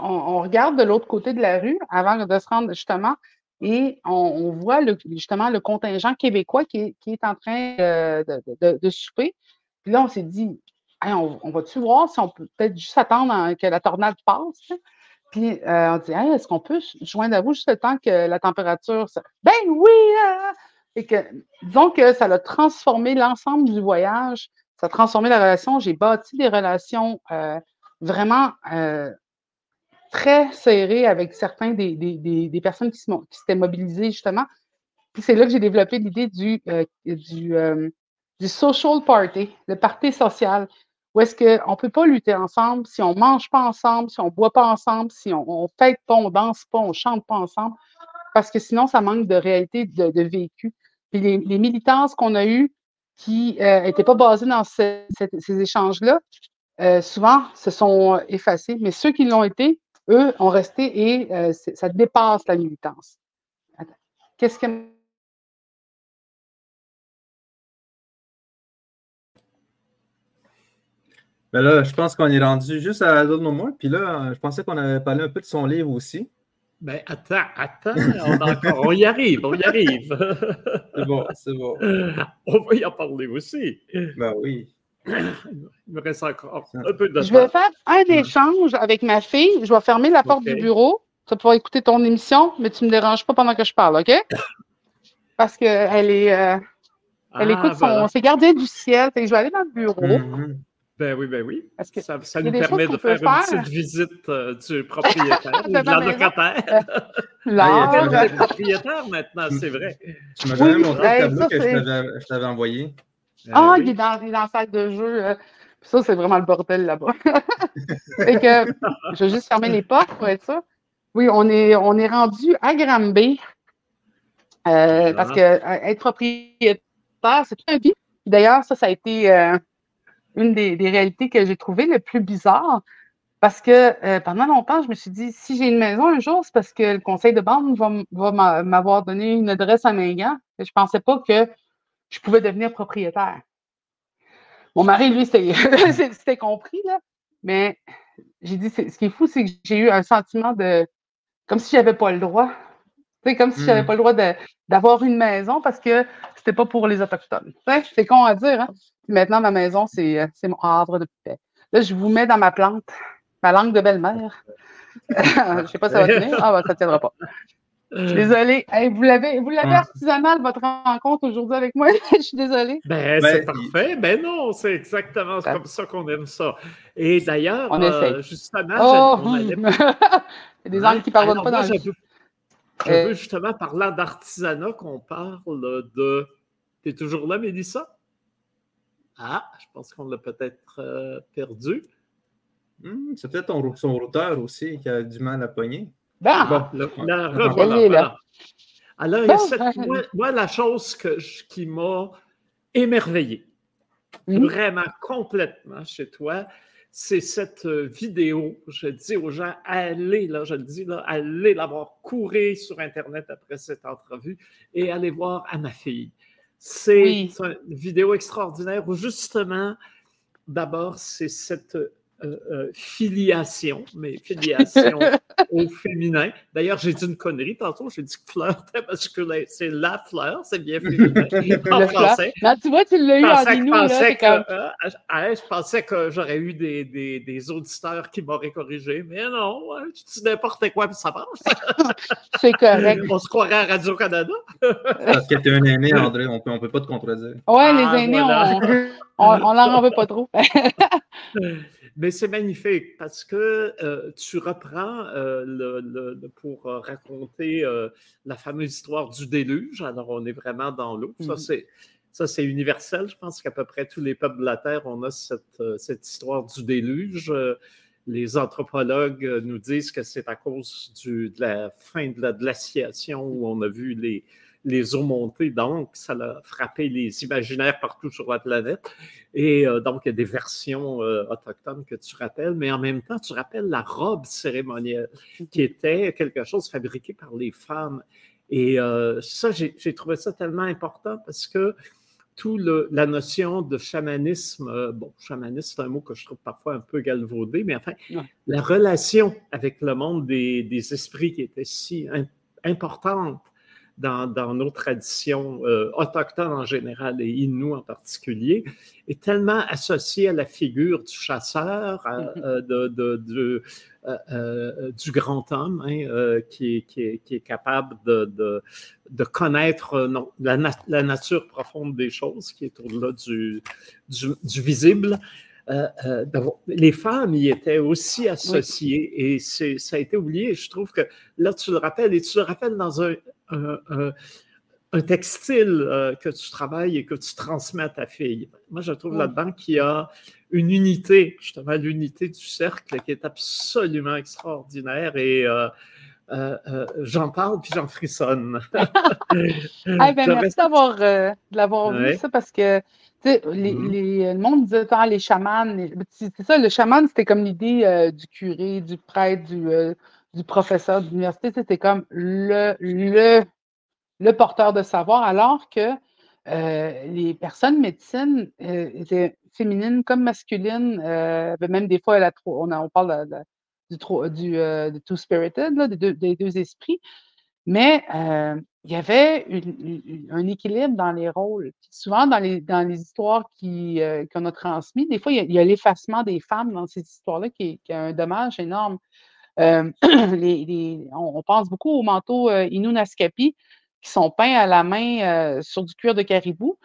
on, on, regarde de l'autre côté de la rue avant de se rendre justement et on, voit justement le contingent québécois qui est, en train euh, de, souper. Puis là, on s'est dit, on, va-tu voir si on peut peut-être juste attendre que la tornade passe? Puis euh, on dit, est-ce qu'on peut joindre à vous juste le temps que la température. Ben oui! Et que, disons que ça a transformé l'ensemble du voyage, ça a transformé la relation. J'ai bâti des relations euh, vraiment très serré avec certains des, personnes qui, s'étaient mobilisées justement. Puis c'est là que j'ai développé l'idée du, euh, euh, du, social party, le party social, où est-ce qu'on ne peut pas lutter ensemble? Si on ne mange pas ensemble, si on ne boit pas ensemble, si on ne fête pas, on ne danse pas, on ne chante pas ensemble, parce que sinon, ça manque de réalité, de, vécu. Puis les, militances qu'on a eues qui n'étaient euh, pas basées dans ces échanges-là, souvent se sont effacées, mais ceux qui l'ont été, eux ont resté et euh, ça dépasse la militance. Qu'est-ce que. Ben là, je pense qu'on est rendu juste à l'autre moment. Puis là, je pensais qu'on avait parlé un peu de son livre aussi. Ben attends, attends, on, y arrive, on y arrive. c'est bon, c'est bon. On va y en parler aussi. Ben oui. Il me reste encore un peu de temps. Je vais faire un échange avec ma fille. Je vais fermer la porte du bureau. Tu vas pouvoir écouter ton émission, mais tu ne me déranges pas pendant que je parle, OK? Parce qu'elle est. Euh, Elle écoute son, ses gardiens du ciel. je vais aller dans le bureau. Mm-hmm. Ben oui, ben oui. Parce que ça, ça nous permet de faire, une petite visite euh, du propriétaire, de, la locataire. Là, il est propriétaire maintenant, c'est vrai. Tu m'as jamais montré le tableau que je t'avais envoyé. Ah, oh, il, est dans, il est dans la salle de jeu. Euh. Ça, c'est vraiment le bordel là-bas. fait que, je vais juste fermer les portes pour être ça. Oui, on est, on est rendu à Granby. Euh, parce que être propriétaire, c'est tout un vie. D'ailleurs, ça, ça a été une des, réalités que j'ai trouvées le plus bizarre. Parce que euh, pendant longtemps, je me suis dit, si j'ai une maison un jour, c'est parce que le conseil de banque va, m'avoir donné une adresse à Mingan. Je ne pensais pas que je pouvais devenir propriétaire. Mon mari, lui, c'était compris, là. Mais j'ai dit, ce qui est fou, c'est que j'ai eu un sentiment de. comme si je n'avais pas le droit. C'est comme si je n'avais hmm. pas le droit d'avoir une maison parce que c'était pas pour les Autochtones. C'est con à dire, hein? Maintenant, ma maison, c'est mon havre de paix. Là, je vous mets dans ma plante, ma langue de belle-mère. je ne sais pas si ça va tenir. Ah, ben, ça ne tiendra pas. Désolée. vous l'avez vous l'avez artisanal, votre rencontre aujourd'hui avec moi. je suis désolée. Ben, c'est ben, parfait. Ben non, c'est exactement comme ça qu'on aime ça. Et d'ailleurs, euh, justement, oh! Il y a des angles qui ne parlent pas dans je, veux, je veux justement, parlant d'artisanat, qu'on parle de. Tu es toujours là, Mélissa? Ah, je pense qu'on l'a peut-être euh, perdu. Hmm, c'est peut-être son routeur aussi qui a du mal à pogner. Ben, bon, la, revoilà. Alors, moi, la chose qui m'a émerveillé, hmm? vraiment complètement chez toi, c'est cette euh, vidéo. Je dis aux gens, allez, là, je le dis, là, allez la voir, courez sur Internet après cette entrevue et allez voir à ma fille. C'est une vidéo extraordinaire où justement, d'abord, c'est cette euh, euh, filiation, mais filiation au féminin. D'ailleurs, j'ai dit une connerie tantôt, j'ai dit que fleur masculin. C'est la fleur, c'est bien féminin en français. tu vois, tu l'as eu en inou. Euh, je pensais que j'aurais eu des, des, des, auditeurs qui m'auraient corrigé, mais non, tu dis n'importe quoi puis ça passe. c'est correct. On se croirait à Radio-Canada. Parce que tu es un aîné, André, on peut, ne peut pas te contredire. Oui, les ah, aînés, on, on, en veut pas trop. Mais c'est magnifique parce que euh, tu reprends euh, le, pour euh, raconter la fameuse histoire du déluge. Alors, on est vraiment dans l'eau. Ça, mmh c'est. Ça, c'est universel. Je pense qu'à peu près tous les peuples de la Terre, on a cette, cette histoire du déluge. Les anthropologues nous disent que c'est à cause du, de la fin de la glaciation où on a vu les, les eaux montées, donc ça a frappé les imaginaires partout sur la planète. Et euh, donc, il y a des versions euh, autochtones que tu rappelles, mais en même temps, tu rappelles la robe cérémonielle, qui était quelque chose fabriqué par les femmes. Et euh, ça, j'ai trouvé ça tellement important parce que tout la notion de chamanisme, bon, chamanisme, c'est un mot que je trouve parfois un peu galvaudé, mais enfin, la relation avec le monde des, des esprits qui était si importante dans, nos traditions euh, autochtones en général et Inuits en particulier, est tellement associé à la figure du chasseur, mm-hmm. euh, de, euh, du grand homme hein, qui, est, capable de, connaître la, nature profonde des choses, qui est au-delà du, du, visible. Les femmes y étaient aussi associées et ça a été oublié. Je trouve que là, tu le rappelles et tu le rappelles dans un, un, textile euh, que tu travailles et que tu transmets à ta fille. Moi, je trouve là-dedans qu'il y a une unité, justement l'unité du cercle qui est absolument extraordinaire et euh, euh, j'en parle puis j'en frissonne. ben, merci d'avoir vu ça parce que mm-hmm. le monde disait ah, les chamans. C'est ça, le chaman, c'était comme l'idée du curé, du prêtre, du du professeur d'université, c'était comme le, le, le, porteur de savoir, alors que euh, les personnes médecines euh, étaient féminines comme masculines, euh, ben, même des fois, on, on, parle du, du two-spirited, des, deux esprits, mais il y avait un équilibre dans les rôles. souvent, dans les, dans les histoires qu'on a transmises, des fois, il y a, l'effacement des femmes dans ces histoires-là qui, qui, a un dommage énorme. Euh, on, pense beaucoup aux manteaux euh, Inunaskapi qui sont peints à la main euh, sur du cuir de caribou.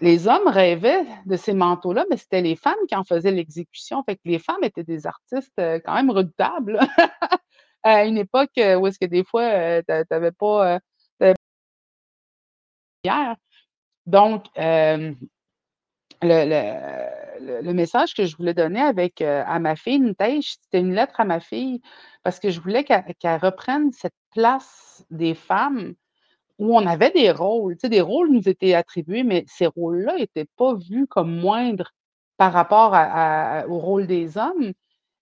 les hommes rêvaient de ces manteaux-là, mais c'était les femmes qui en faisaient l'exécution. Fait les femmes étaient des artistes euh, quand même redoutables à une époque euh, où est-ce que des fois, euh, tu n'avais pas. Donc, le, le, message que je voulais donner avec, à ma fille, c'était une lettre à ma fille, parce que je voulais qu'elle reprenne cette place des femmes où on avait des rôles. Tu sais, des rôles nous étaient attribués, mais ces rôles-là n'étaient pas vus comme moindres par rapport au rôle des hommes.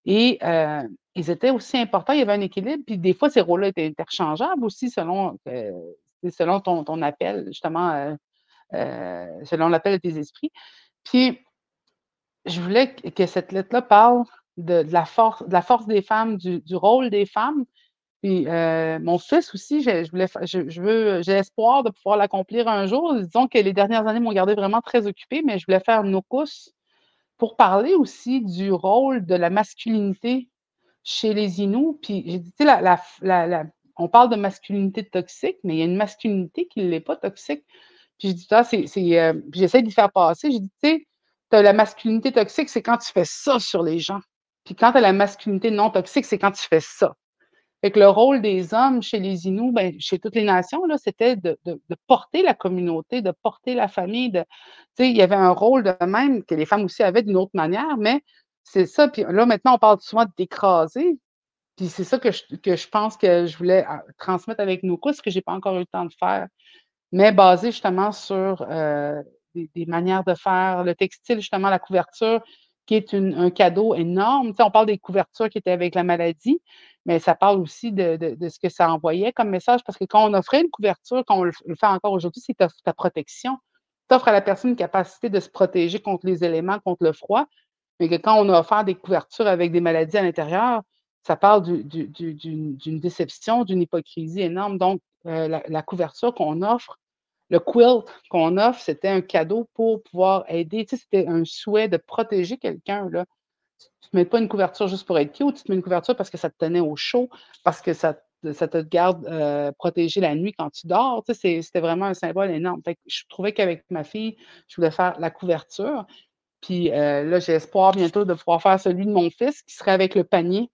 Et euh, ils étaient aussi importants, il y avait un équilibre, puis des fois, ces rôles-là étaient interchangeables aussi selon, euh, selon ton, appel, justement, euh, selon l'appel de tes esprits. Puis, je voulais que cette lettre-là parle de, la force, de la force des femmes, du, rôle des femmes, puis euh, mon fils aussi, je, voulais, je, veux, j'ai espoir de pouvoir l'accomplir un jour. Disons que les dernières années m'ont gardé vraiment très occupée, mais je voulais faire nos courses pour parler aussi du rôle de la masculinité chez les Inuits. Puis j'ai dit, la, la, on parle de masculinité toxique, mais il y a une masculinité qui ne l'est pas toxique. Puis j'ai dit, ça, c'est, euh, j'essaie d'y faire passer. J'ai dit, tu sais, la masculinité toxique, c'est quand tu fais ça sur les gens. Puis quand tu as la masculinité non toxique, c'est quand tu fais ça. Fait que le rôle des hommes chez les Inuits, ben, chez toutes les nations, c'était de, porter la communauté, de porter la famille. De, il y avait un rôle de même que les femmes aussi avaient d'une autre manière, mais c'est ça. Puis là, maintenant, on parle souvent d'écraser. Puis c'est ça que je, que je pense que je voulais euh, transmettre avec nos cours, ce que je n'ai pas encore eu le temps de faire, mais basé justement sur euh, des, manières de faire, le textile, justement, la couverture, qui est une, un cadeau énorme. on parle des couvertures qui étaient avec la maladie, mais ça parle aussi de, ce que ça envoyait comme message, parce que quand on offrait une couverture, quand on le, fait encore aujourd'hui, c'est ta, protection. Tu offres à la personne une capacité de se protéger contre les éléments, contre le froid, mais que quand on a offert des couvertures avec des maladies à l'intérieur, ça parle d'une déception, d'une hypocrisie énorme. Donc, euh, la, couverture qu'on offre, le quilt qu'on offre, c'était un cadeau pour pouvoir aider. Tu sais, c'était un souhait de protéger quelqu'un. Tu ne mets pas une couverture juste pour être cute, tu te mets une couverture parce que ça te tenait au chaud, parce que ça, te garde euh, protégé la nuit quand tu dors. Tu sais, c'était vraiment un symbole énorme. je trouvais qu'avec ma fille, je voulais faire la couverture. Puis euh, là, j'ai espoir bientôt de pouvoir faire celui de mon fils qui serait avec le panier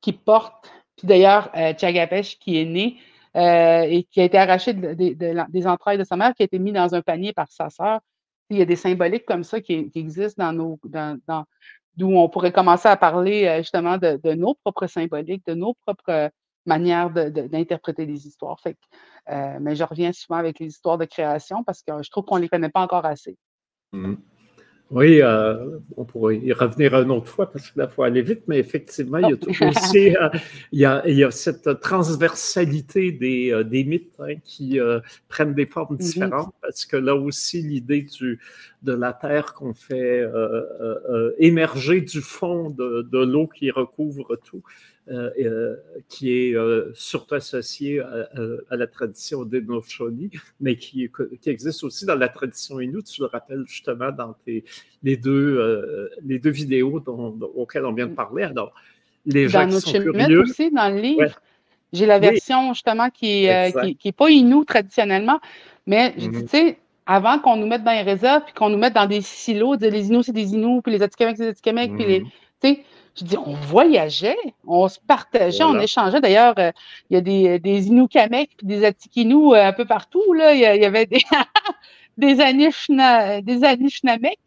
qui porte. Puis d'ailleurs, euh, qui est né et qui a été arraché des entrailles de sa mère, qui a été mis dans un panier par sa sœur. Il y a des symboliques comme ça qui, existent dans nos, dans, d'où on pourrait commencer à parler euh, justement de, nos propres symboliques, de nos propres euh, manières d'interpréter les histoires. Euh, mais je reviens souvent avec les histoires de création parce que je trouve qu'on ne les connaît pas encore assez. Mmh. Oui, euh, on pourrait y revenir une autre fois parce que là, il faut aller vite, mais effectivement, il y a aussi euh, il, y a, il y a cette transversalité des, euh, des mythes hein, qui prennent des formes différentes parce que là aussi, l'idée du, de la Terre qu'on fait émerger du fond de, de l'eau qui recouvre tout, euh, euh, qui est euh, surtout associé à, la tradition des Noshoni, mais qui, qui, existe aussi dans la tradition Inuit. Tu le rappelles justement dans tes, les, deux, les deux vidéos dont, auxquelles on vient de parler. Alors, les gens qui sont curieux, aussi, dans le livre. J'ai la version justement qui n'est qui, qui est pas Inuit traditionnellement, mais je dis, mm-hmm. tu sais, avant qu'on nous mette dans les réserves puis qu'on nous mette dans des silos, les Inuits, c'est des Inuits, puis les Atikamekw, c'est des Atikamekw, puis les. Mm-hmm. Tu sais, je dis, on voyageait, on se partageait, on échangeait. D'ailleurs, euh, il y a des, des Inukamek et des Atikinous euh, un peu partout. Là. Il, y, avait des, des Anishna, des Anishnamek.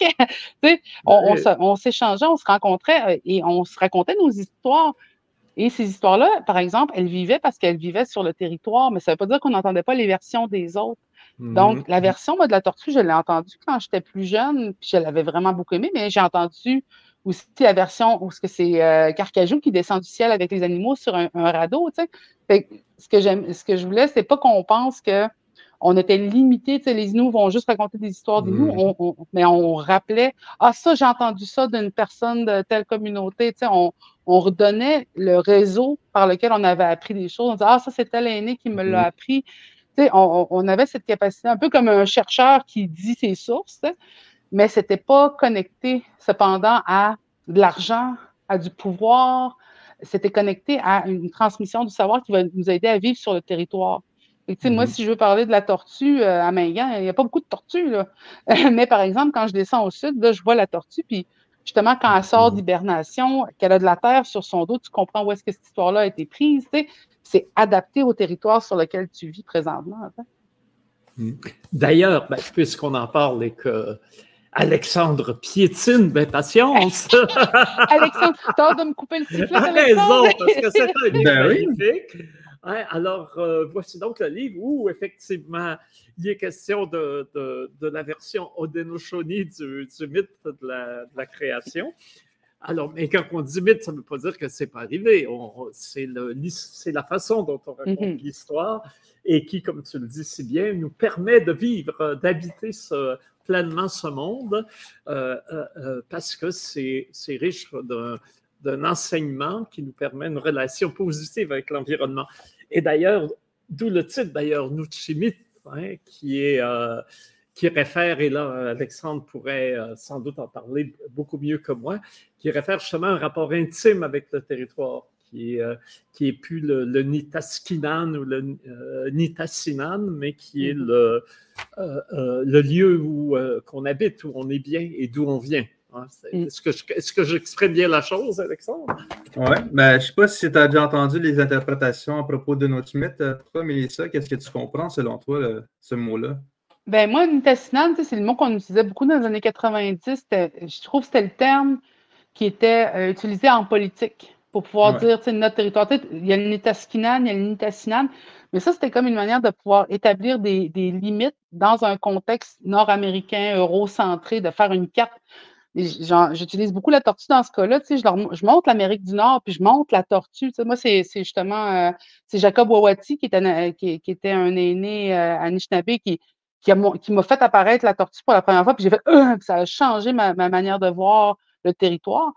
on, on s'échangeait, on se rencontrait euh, et on se racontait nos histoires. Et ces histoires-là, par exemple, elles vivaient parce qu'elles vivaient sur le territoire, mais ça ne veut pas dire qu'on n'entendait pas les versions des autres. Donc, mm-hmm. la version de la tortue, je l'ai entendue quand j'étais plus jeune, puis je l'avais vraiment beaucoup aimée, mais j'ai entendu aussi la version où c'est euh, Carcajou qui descend du ciel avec les animaux sur un, radeau. Tu sais. ce que j'aime, ce que je voulais, c'est pas qu'on pense que on était limité, tu sais, les Inuits vont juste raconter des histoires d'Inuits, mm. mais on rappelait, ah ça, j'ai entendu ça d'une personne de telle communauté, tu sais, on, on, redonnait le réseau par lequel on avait appris des choses, on disait, ah ça, c'est tel aîné qui me l'a mm. appris, tu sais, on, on, avait cette capacité, un peu comme un chercheur qui dit ses sources, mais ce n'était pas connecté cependant à de l'argent, à du pouvoir. C'était connecté à une transmission du savoir qui va nous aider à vivre sur le territoire. Moi, mm-hmm. si je veux parler de la tortue euh, à Mingan, il n'y a pas beaucoup de tortues. Là. Mais par exemple, quand je descends au sud, là, je vois la tortue, puis justement, quand elle sort mm-hmm. d'hibernation, qu'elle a de la terre sur son dos, tu comprends où est-ce que cette histoire-là a été prise. C'est adapté au territoire sur lequel tu vis présentement. Mm. D'ailleurs, ben, puisqu'on en parle et que Alexandre piétine, ben patience. Alexandre, t'as de me couper le sifflet. raison, parce que c'est un livre ben magnifique. alors, euh, voici donc le livre où, effectivement, il est question de, de, la version Haudenosaunee du, du mythe de la, de la, création. Alors, mais quand on dit mythe, ça ne veut pas dire que ce n'est pas arrivé. C'est la façon dont on raconte mm-hmm. l'histoire et qui, comme tu le dis si bien, nous permet de vivre, d'habiter ce, pleinement ce monde euh, euh, euh, parce que c'est riche d'un enseignement qui nous permet une relation positive avec l'environnement. Et d'ailleurs, d'où le titre d'ailleurs, Nuchimit, hein, qui qui réfère, et là, Alexandre pourrait sans doute en parler beaucoup mieux que moi, qui réfère justement à un rapport intime avec le territoire qui est, euh, qui est plus le, Nitaskinan ou le euh, Nitasinan, mais qui est mhm. le, euh, le lieu où qu'on habite, où on est bien et d'où on vient. Hein. Mm. Est-ce que, j'exprime bien la chose, Alexandre? Oui, ben, je ne sais pas si tu as déjà entendu les interprétations à propos de notre mythe. Toi, Mélissa, qu'est-ce que tu comprends selon toi, ce mot-là? Ben moi, Nitasinan, c'est le mot qu'on utilisait beaucoup dans les années 90. Je trouve que c'était le terme qui était utilisé en politique pour pouvoir dire, tu sais, notre territoire. Il y a le Nitaskinan, il y a le Nitasinan, mais ça, c'était comme une manière de pouvoir établir des, limites dans un contexte nord-américain, eurocentré, de faire une carte. J'utilise beaucoup la tortue dans ce cas-là. Tu sais, je, je montre l'Amérique du Nord, puis je montre la tortue. Tu sais, moi, c'est justement euh, c'est Jacob Wawati, qui était, qui, était un aîné euh, à Anishinaabe, qui, qui m'a fait apparaître la tortue pour la première fois, puis j'ai fait euh, ça a changé ma, ma, manière de voir le territoire.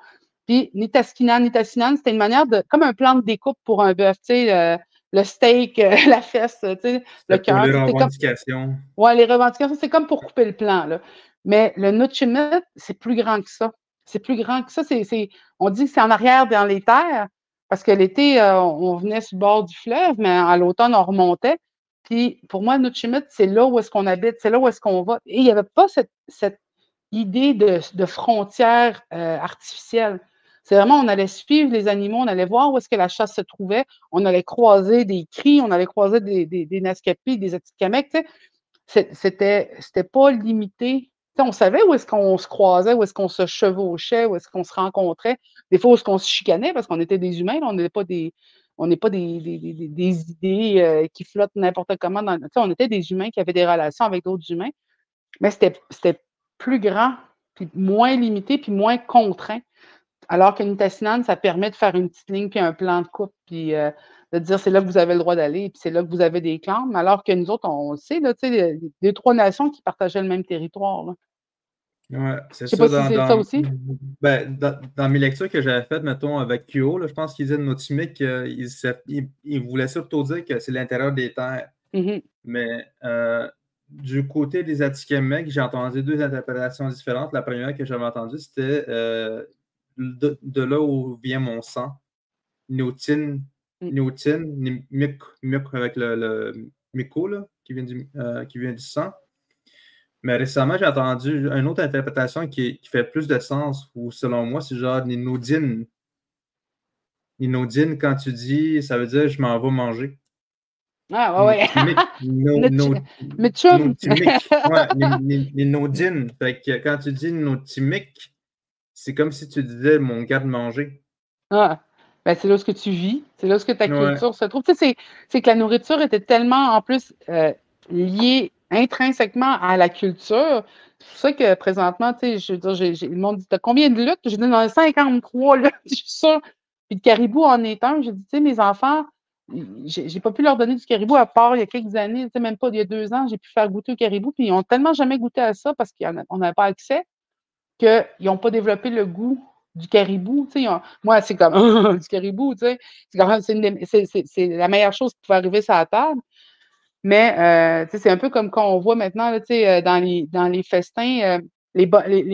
Puis Nitaskinan, Nitasinan, c'était une manière de, comme un plan de découpe pour un bœuf, tu sais, le steak, la fesse, tu sais, le cœur. Les revendications. Oui, les revendications, c'est comme pour couper le plan, là. Mais le Nutchimit, c'est plus grand que ça. C'est plus grand que ça. C'est, on dit que c'est en arrière dans les terres, parce que l'été, euh, on venait sur le bord du fleuve, mais à l'automne, on remontait. Puis pour moi, Nutchimit, c'est là où est-ce qu'on habite, c'est là où est-ce qu'on va. Et il n'y avait pas cette, cette idée de, de frontières euh, artificielles. C'est vraiment, on allait suivre les animaux, on allait voir où est-ce que la chasse se trouvait, on allait croiser des cris, on allait croiser des, des, des nascapis, des atikameks. C'était, c'était pas limité. on savait où est-ce qu'on se croisait, où est-ce qu'on se chevauchait, où est-ce qu'on se rencontrait. Des fois, où est-ce qu'on se chicanait parce qu'on était des humains, on n'est pas des. On n'est pas des, des idées euh, qui flottent n'importe comment. On était des humains qui avaient des relations avec d'autres humains, mais c'était plus grand, puis moins limité, puis moins contraint. Alors qu'une tassinane, ça permet de faire une petite ligne puis un plan de coupe, puis euh, de dire c'est là que vous avez le droit d'aller, puis c'est là que vous avez des clans. Alors que nous autres, on le sait, là, tu sais, trois nations qui partageaient le même territoire. Oui, c'est ça. Pas dans, si ça aussi. Ben, dans, mes lectures que j'avais faites, mettons, avec Kyo, je pense qu'ils disaient de Notimic, ils, ils, voulaient surtout dire que c'est l'intérieur des terres. Mm-hmm. Mais euh, du côté des Atikamekw, j'ai entendu deux interprétations différentes. La première que j'avais entendue, c'était euh, de, là où vient mon sang. Néotine, mm. néotine, avec le, le myco, qui, vient du, euh, qui vient du sang. Mais récemment, j'ai entendu une autre interprétation qui, fait plus de sens, ou selon moi, c'est genre ninodine. Ninodine, quand tu dis, ça veut dire je m'en vais manger. Ah, ouais, ouais. Mais tu Ninodine. Fait que quand tu dis notimique, c'est comme si tu disais mon gars de manger. Ah, ben c'est là où que tu vis, c'est là où ta culture se trouve. Tu sais, c'est que la nourriture était tellement en plus euh, liée intrinsèquement à la culture. C'est pour ça que présentement, tu sais, je veux dire, le monde dit T'as combien de luttes? J'ai dit dans 53 luttes, je suis sûre. Puis le caribou en est un. J'ai dit Tu sais, mes enfants, j'ai, pas pu leur donner du caribou à part il y a quelques années, tu sais, même pas il y a deux ans, j'ai pu faire goûter au caribou. Puis ils n'ont tellement jamais goûté à ça parce qu'on n'avait pas accès qu'ils n'ont pas développé le goût du caribou. moi, c'est comme du caribou, c'est la meilleure chose qui pouvait arriver sur la table. Mais euh, c'est un peu comme quand on voit maintenant là, euh, dans, les, dans les festins, euh, les,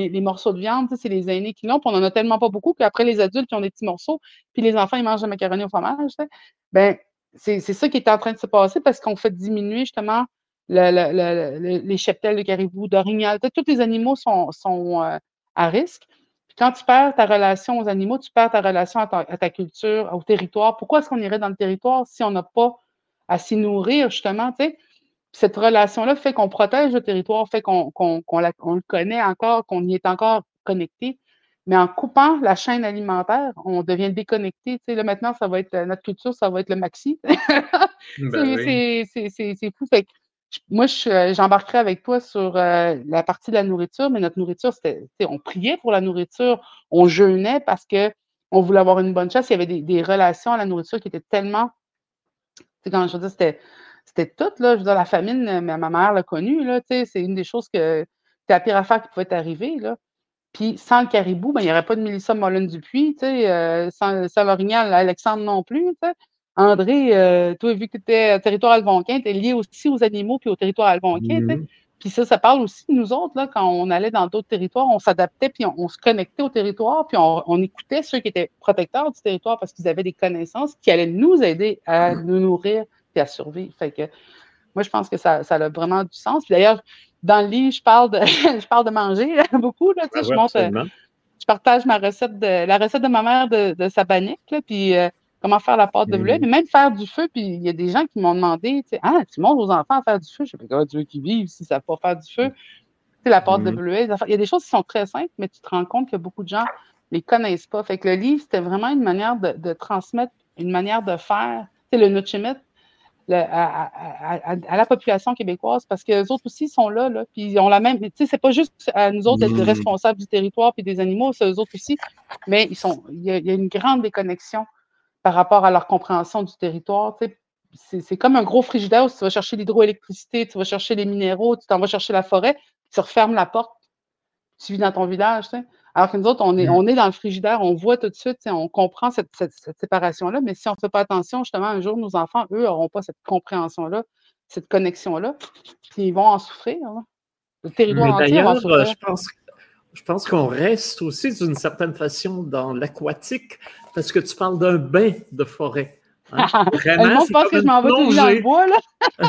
les, morceaux de viande, c'est les aînés qui l'ont, puis on n'en a tellement pas beaucoup qu'après les adultes qui ont des petits morceaux, puis les enfants, ils mangent la macaroni au fromage. Ben, c'est ça qui est en train de se passer parce qu'on fait diminuer justement les cheptels de caribou, d'orignal. Tous les animaux sont, sont euh, à risque. Puis quand tu perds ta relation aux animaux, tu perds ta relation à ta, culture, au territoire. Pourquoi est-ce qu'on irait dans le territoire si on n'a pas à s'y nourrir, justement? Cette relation-là fait qu'on protège le territoire, fait qu'on le connaît encore, qu'on y est encore connecté. Mais en coupant la chaîne alimentaire, on devient déconnecté. Tu sais, là, maintenant, ça va être notre culture, ça va être le maxi. Ben c'est fou. Fait moi, j'embarquerai avec toi sur euh, la partie de la nourriture, mais notre nourriture, c'était, on priait pour la nourriture, on jeûnait parce qu'on voulait avoir une bonne chasse. Il y avait des, relations à la nourriture qui étaient tellement. Quand je veux dire, c'était, c'était tout. Là, je veux dire, la famine, ma, ma mère l'a connue. Là, c'est une des choses que c'était la pire affaire qui pouvait arriver. Là. Puis sans le caribou, ben, il n'y aurait pas de Mélissa Mollen-Dupuis, euh, sans, sans l'orignal, Alexandre non plus. André, euh, toi, vu que tu étais territoire algonquin, tu es lié aussi aux animaux puis au territoire algonquin. Mm-hmm. Puis ça, ça parle aussi de nous autres, là, quand on allait dans d'autres territoires, on s'adaptait, puis on, se connectait au territoire, puis on, écoutait ceux qui étaient protecteurs du territoire parce qu'ils avaient des connaissances qui allaient nous aider à mm-hmm. nous nourrir et à survivre. Fait que moi, je pense que ça, ça a vraiment du sens. D'ailleurs, dans le livre, je parle de, je parle de manger beaucoup. Là, je, montre, je partage ma recette de la recette de ma mère de, de sa panique, là, puis euh, comment faire la pâte de mm. mais même faire du feu. Puis il y a des gens qui m'ont demandé, tu sais, ah, tu montres aux enfants à faire du feu? Je fais, comment tu veux qu'ils vivent si ça ne pas faire du feu? C'est la pâte de mm. Il y a des choses qui sont très simples, mais tu te rends compte que beaucoup de gens ne les connaissent pas. Fait que le livre, c'était vraiment une manière de, transmettre, une manière de faire. Tu sais, le Nutrimet, à, la population québécoise parce que les autres aussi sont là, là puis ont la même. Tu sais, c'est pas juste à nous autres d'être mm. responsables du territoire puis des animaux, c'est eux autres aussi, mais ils sont. Il y, a, une grande déconnexion par rapport à leur compréhension du territoire. c'est comme un gros frigidaire où tu vas chercher l'hydroélectricité, tu vas chercher les minéraux, tu t'en vas chercher la forêt, tu refermes la porte, tu vis dans ton village. Alors que nous autres, on est, on est dans le frigidaire, on voit tout de suite, on comprend cette, séparation-là, mais si on ne fait pas attention, justement, un jour, nos enfants, eux, n'auront pas cette compréhension-là, cette connexion-là, puis ils vont en souffrir. Le territoire entier va en souffrir. Je pense je pense qu'on reste aussi d'une certaine façon dans l'aquatique parce que tu parles d'un bain de forêt. Hein? Vraiment, c'est comme, une plongée,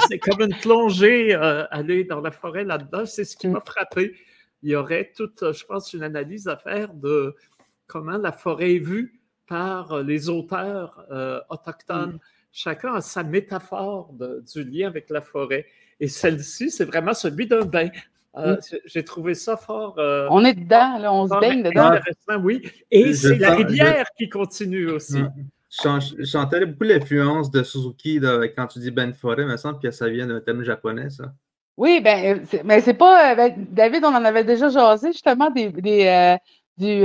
c'est comme une plongée, euh, aller dans la forêt là-dedans. C'est ce qui m'a frappé. Il y aurait toute, je pense, une analyse à faire de comment la forêt est vue par les auteurs euh, autochtones. Mm. Chacun a sa métaphore du lien avec la forêt. Et celle-ci, c'est vraiment celui d'un bain. Euh, j'ai trouvé ça fort. Euh, on est dedans, là, on se baigne dedans. oui. Et c'est la rivière qui continue aussi. Je sentais beaucoup l'influence de Suzuki quand tu dis Ben Forêt, il me semble que ça vient d'un thème japonais, ça. Oui, ben, mais c'est pas. Ben, David, on en avait déjà jasé justement des, des du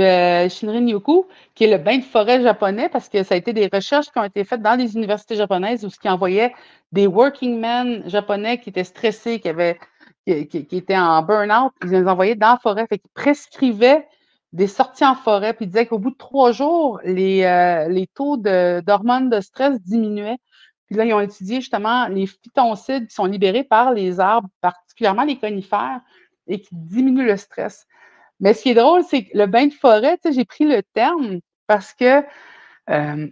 Shinrin Yoku, qui est le bain de forêt japonais, parce que ça a été des recherches qui ont été faites dans les universités japonaises où ce qui envoyait des working men japonais qui étaient stressés, qui avaient qui, étaient en burn-out, ils les envoyaient dans la forêt. Fait qu'ils prescrivaient des sorties en forêt, puis ils disaient qu'au bout de trois jours, les, euh, les taux d'hormones de, stress diminuaient. Puis là, ils ont étudié justement les phytoncides qui sont libérés par les arbres, particulièrement les conifères, et qui diminuent le stress. Mais ce qui est drôle, c'est que le bain de forêt, j'ai pris le terme parce que. Euh,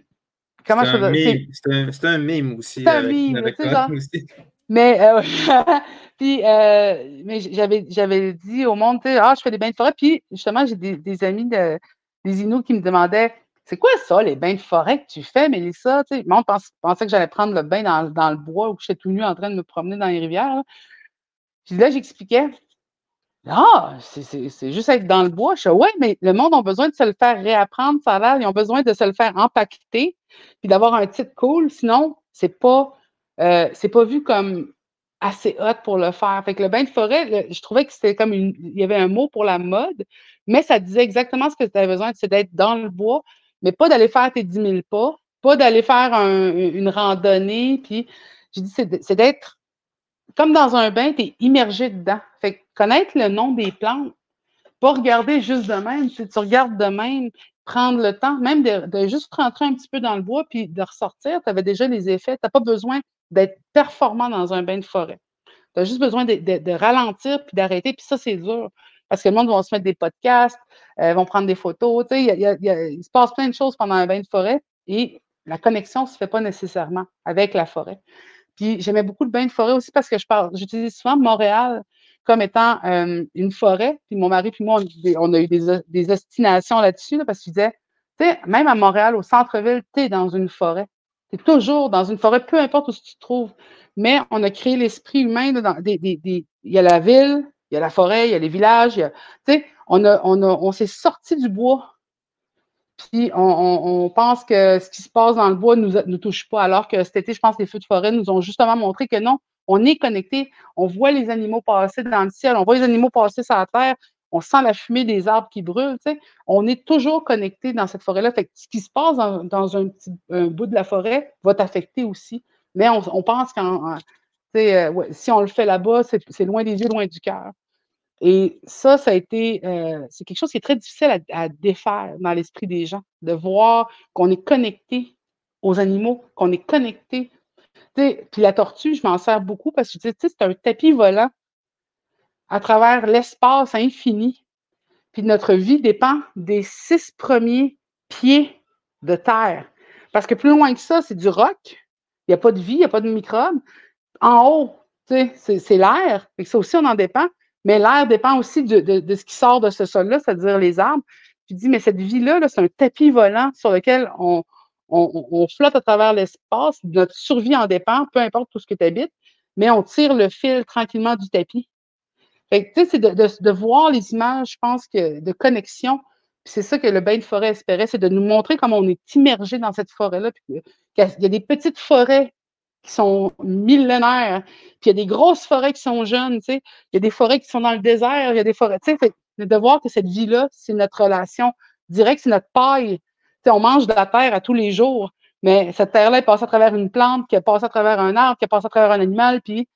comment je peux C'est un, mime aussi. C'est un mime, aussi. Mais, euh, puis, euh, mais j'avais, j'avais dit au monde, ah, je fais des bains de forêt. Puis, justement, j'ai des, amis, de, des Inuits qui me demandaient, c'est quoi ça, les bains de forêt que tu fais, Mélissa? Le monde pensait que j'allais prendre le bain dans, le bois ou que j'étais tout nu en train de me promener dans les rivières. Puis là, j'expliquais, ah, c'est juste être dans le bois. Je ouais, mais le monde a besoin de se le faire réapprendre, ça a l'air. Ils ont besoin de se le faire empaqueter, puis d'avoir un titre cool. Sinon, c'est pas euh, c'est pas vu comme assez hot pour le faire. Fait que le bain de forêt, je trouvais que c'était comme une, il y avait un mot pour la mode, mais ça disait exactement ce que tu avais besoin, c'est d'être dans le bois, mais pas d'aller faire tes 10 000 pas, pas d'aller faire une randonnée, puis je dis, c'est d'être comme dans un bain, tu es immergé dedans. Fait que connaître le nom des plantes, pas regarder juste de même, tu, tu regardes de même, prendre le temps, même de, de, juste rentrer un petit peu dans le bois, puis de ressortir, tu avais déjà les effets, tu n'as pas besoin d'être performant dans un bain de forêt. Tu as juste besoin de, ralentir puis d'arrêter. Puis ça, c'est dur. Parce que le monde va se mettre des podcasts, euh, vont prendre des photos. il, se passe plein de choses pendant un bain de forêt. Et la connexion ne se fait pas nécessairement avec la forêt. Puis j'aimais beaucoup le bain de forêt aussi parce que je parle, j'utilise souvent Montréal comme étant une forêt. Puis mon mari puis moi, on, a eu des, des ostinations là-dessus parce qu'il disait, tu sais, même à Montréal, au centre-ville, tu es dans une forêt. Toujours dans une forêt, peu importe où tu te trouves. Mais on a créé l'esprit humain. il y a la ville, il y a la forêt, il y a les villages. On, s'est sorti du bois. Puis on, pense que ce qui se passe dans le bois ne nous, nous touche pas, alors que cet été, je pense que les feux de forêt nous ont justement montré que non, on est connecté, on voit les animaux passer dans le ciel, on voit les animaux passer sur la terre, on sent la fumée des arbres qui brûlent. On est toujours connecté dans cette forêt-là. Ce qui se passe dans, un petit bout de la forêt va t'affecter aussi. Mais on, pense qu'en euh, si on le fait là-bas, c'est loin des yeux, loin du cœur. Et ça, ça a été, euh, c'est quelque chose qui est très difficile à, défaire dans l'esprit des gens, de voir qu'on est connecté aux animaux, qu'on est connecté. Puis la tortue, je m'en sers beaucoup parce que c'est un tapis volant à travers l'espace infini. Puis notre vie dépend des six premiers pieds de terre. Parce que plus loin que ça, c'est du roc. Il n'y a pas de vie, il n'y a pas de microbes. En haut, c'est l'air. Et ça aussi, on en dépend. Mais l'air dépend aussi de, ce qui sort de ce sol-là, c'est-à-dire les arbres. Tu dis, mais cette vie-là, -là, c'est un tapis volant sur lequel on, on, flotte à travers l'espace. Notre survie en dépend, peu importe tout ce que tu habites, mais on tire le fil tranquillement du tapis. Fait que, c'est de, de, voir les images, je pense, que de connexion. C'est ça que le bain de forêt espérait, c'est de nous montrer comment on est immergé dans cette forêt-là. Il y a des petites forêts qui sont millénaires, puis il y a des grosses forêts qui sont jeunes, tu sais. Il y a des forêts qui sont dans le désert, il y a des forêts, tu sais. De voir que cette vie-là, c'est notre relation directe, c'est notre paille. Tu sais, on mange de la terre à tous les jours, mais cette terre-là, elle passe à travers une plante, qui passe à travers un arbre, qui passe à travers un animal, puis,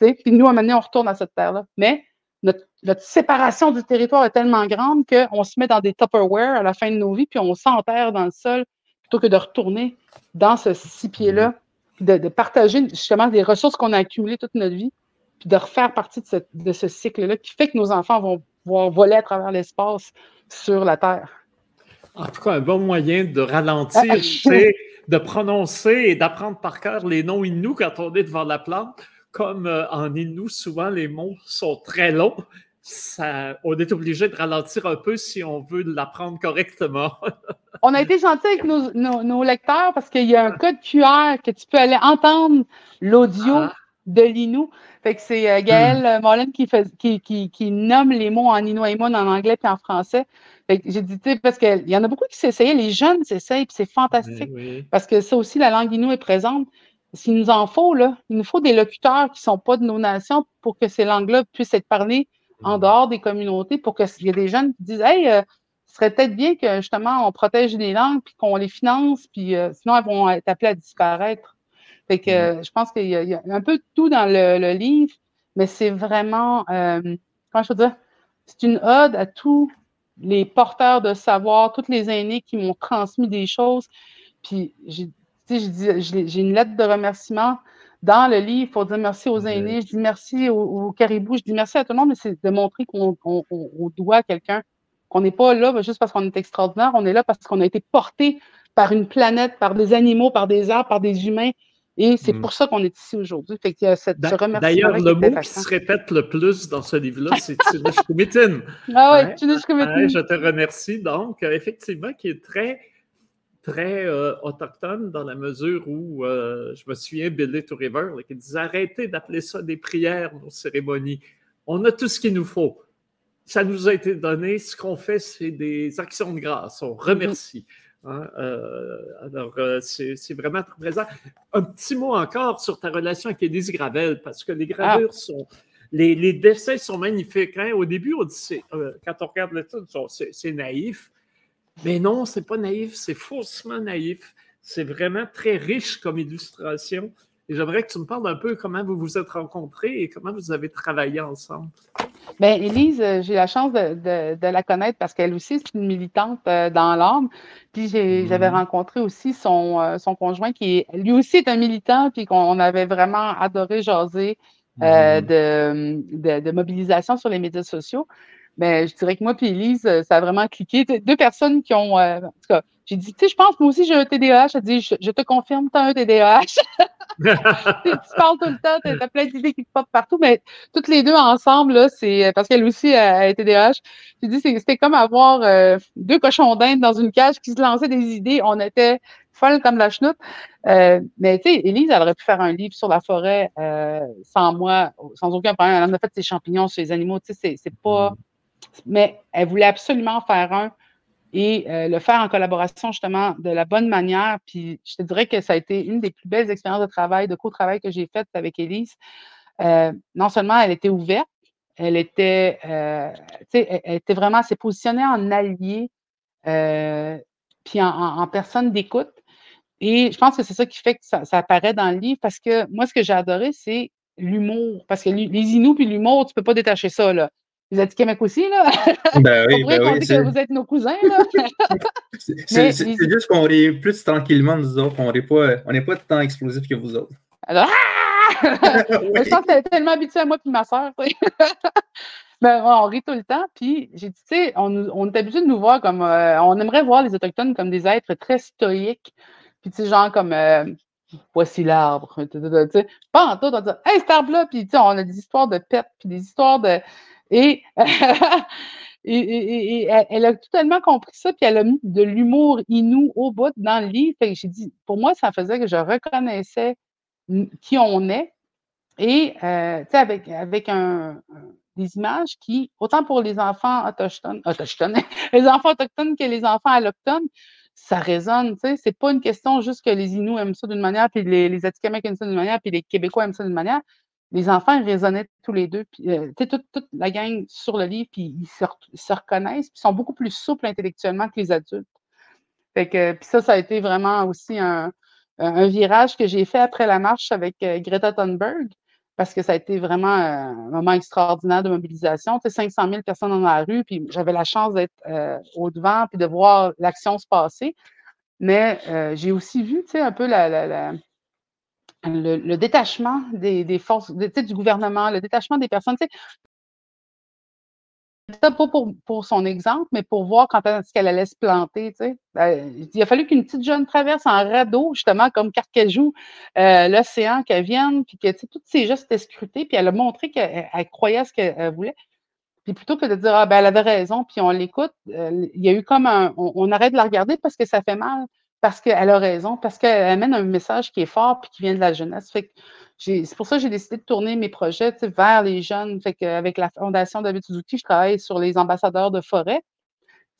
tu sais, puis nous, à un moment donné, on retourne à cette terre-là. Mais notre, séparation du territoire est tellement grande qu'on se met dans des Tupperware à la fin de nos vies, puis on s'enterre dans le sol plutôt que de retourner dans ce six pieds-là de, partager justement des ressources qu'on a accumulées toute notre vie, puis de refaire partie de ce, cycle-là qui fait que nos enfants vont pouvoir voler à travers l'espace sur la Terre. En tout cas, un bon moyen de ralentir, ah, c'est de prononcer et d'apprendre par cœur les noms Inuits quand on est devant la plante. Comme euh, en Inuit, souvent les mots sont très longs. Ça, on est obligé de ralentir un peu si on veut l'apprendre correctement. on a été gentil avec nos, lecteurs parce qu'il y a un code QR que tu peux aller entendre l'audio ah. de l'Inou. Fait que c'est euh, Gaël hmm. qui, fait, qui, nomme les mots en Inuit en anglais puis en français. j'ai dit, parce qu'il y en a beaucoup qui s'essayaient, les jeunes s'essayent, puis c'est fantastique. Parce que ça aussi, la langue Inou est présente. S'il nous en faut, là, il nous faut des locuteurs qui ne sont pas de nos nations pour que ces langues-là puissent être parlées en hmm. dehors des communautés, pour qu'il y ait des jeunes qui disent Hey, euh, ce serait peut-être bien que justement on protège les langues puis qu'on les finance, puis euh, sinon elles vont être appelées à disparaître. Fait que mm-hmm. je pense qu'il y, a un peu de tout dans le, livre, mais c'est vraiment, euh, comment je veux dire, c'est une ode à tous les porteurs de savoir, tous les aînés qui m'ont transmis des choses. Puis j'ai j'ai une lettre de remerciement dans le livre pour dire merci aux aînés, je dis merci aux, caribous, je dis merci à tout le monde, mais c'est de montrer qu'on doit à quelqu'un qu'on n'est pas là juste parce qu'on est extraordinaire, on est là parce qu'on a été porté par une planète, par des animaux, par des arbres, par des humains. Et c'est mm. pour ça qu'on est ici aujourd'hui. D'ailleurs, le mot qui se répète le plus dans ce livre-là, c'est Tunishkumitin. ah oui, Tunishkumitin. je te remercie. Donc, euh, effectivement, qui est très, très euh, autochtone dans la mesure où euh, je me souviens Billy to River qui disait arrêtez d'appeler ça des prières, nos cérémonies. On a tout ce qu'il nous faut ça nous a été donné. Ce qu'on fait, c'est des actions de grâce. On remercie. Hein, euh, alors, c'est vraiment très présent. Un petit mot encore sur ta relation avec Élise Gravel, parce que les gravures ah. sont. Les, dessins sont magnifiques. Hein. Au début, on dit, quand on regarde l'étude, c'est naïf. Mais non, c'est pas naïf, c'est faussement naïf. C'est vraiment très riche comme illustration. Et j'aimerais que tu me parles un peu comment vous vous êtes rencontrés et comment vous avez travaillé ensemble. Bien, Élise, euh, j'ai la chance de, la connaître parce qu'elle aussi, c'est une militante euh, dans l'âme. Puis j'avais mhm. rencontré aussi son, euh, son conjoint qui, lui aussi, est un militant, puis qu'on avait vraiment adoré jaser mhm. de, de, mobilisation sur les médias sociaux. Ben, je dirais que moi et Elise, ça a vraiment cliqué. Deux personnes qui ont. en tout cas, j'ai dit, tu sais, je pense, moi aussi, j'ai un TDAH. Elle dit, je, te confirme, tu as un TDAH. tu parles tout le temps, tu as plein d'idées qui te popent partout, mais toutes les deux ensemble, c'est parce qu'elle aussi a un TDAH. J'ai dit, c'était comme avoir euh, deux cochons d'Inde dans une cage qui se lançaient des idées. On était folles comme la chenoute. Euh, mais tu sais, Élise, elle aurait pu faire un livre sur la forêt euh, sans moi, sans aucun problème. Elle en a fait ses champignons, ses animaux, tu sais, c'est pas. Mais elle voulait absolument faire un et euh, le faire en collaboration justement de la bonne manière. Puis je te dirais que ça a été une des plus belles expériences de travail, de co-travail que j'ai faites avec Elise. Euh, non seulement elle était ouverte, elle était, euh, elle, vraiment, s'est positionnée en allié, puis en, personne d'écoute. Et je pense que c'est ça qui fait que ça, apparaît dans le livre parce que moi, ce que j'ai adoré, c'est l'humour. Parce que les Inuits puis l'humour, tu ne peux pas détacher ça. Là. Vous êtes Québec aussi, là? Ben oui, ben oui. Que vous êtes nos cousins, là. c'est juste qu'on est plus tranquillement, nous autres. On n'est pas, on pas tant explosifs que vous autres. Alors, ah! Je pense que tellement habitué à moi et ma soeur. ben, on rit tout le temps. Puis j'ai dit, tu sais, on, on, est habitué de nous voir comme. Euh, on aimerait voir les Autochtones comme des êtres très stoïques. Puis, tu sais, genre comme. Euh, voici l'arbre. Pas en tout, on dit, hey, cet arbre-là. Puis, tu sais, on a des histoires de pets, puis des histoires de et, elle a totalement compris ça, puis elle a mis de l'humour inou au bout dans le livre. j'ai dit, pour moi, ça faisait que je reconnaissais qui on est. Et euh, avec, avec un, des images qui, autant pour les enfants autochtones, autochtones les enfants autochtones que les enfants allochtones, ça résonne. C'est pas une question juste que les Inuits aiment ça d'une manière, puis les, les aiment ça d'une manière, puis les Québécois aiment ça d'une manière les enfants résonnaient tous les deux, puis euh, toute, toute, la gang sur le livre, puis ils se, reconnaissent, puis sont beaucoup plus souples intellectuellement que les adultes. Puis ça, ça a été vraiment aussi un, virage que j'ai fait après la marche avec euh, Greta Thunberg, parce que ça a été vraiment un moment extraordinaire de mobilisation. Tu sais, 500 000 personnes dans la rue, puis j'avais la chance d'être euh, au devant, puis de voir l'action se passer. Mais j'ai aussi vu, tu sais, un peu la le, détachement des, forces du gouvernement, le détachement des personnes. Pas pour, pour son exemple, mais pour voir quand est-ce qu'elle allait se planter. Ben, il a fallu qu'une petite jeune traverse en radeau, justement, comme Carcajou, euh, l'océan, qu'elle vienne, puis que tous ces gestes étaient scrutés, puis elle a montré qu'elle croyait ce qu'elle voulait. Puis plutôt que de dire, ah, ben, elle avait raison, puis on l'écoute, euh, il y a eu comme un. on, arrête de la regarder parce que ça fait mal parce qu'elle a raison, parce qu'elle amène un message qui est fort puis qui vient de la jeunesse. c'est pour ça que j'ai décidé de tourner mes projets vers les jeunes. Fait avec la Fondation David Suzuki, je travaille sur les ambassadeurs de forêt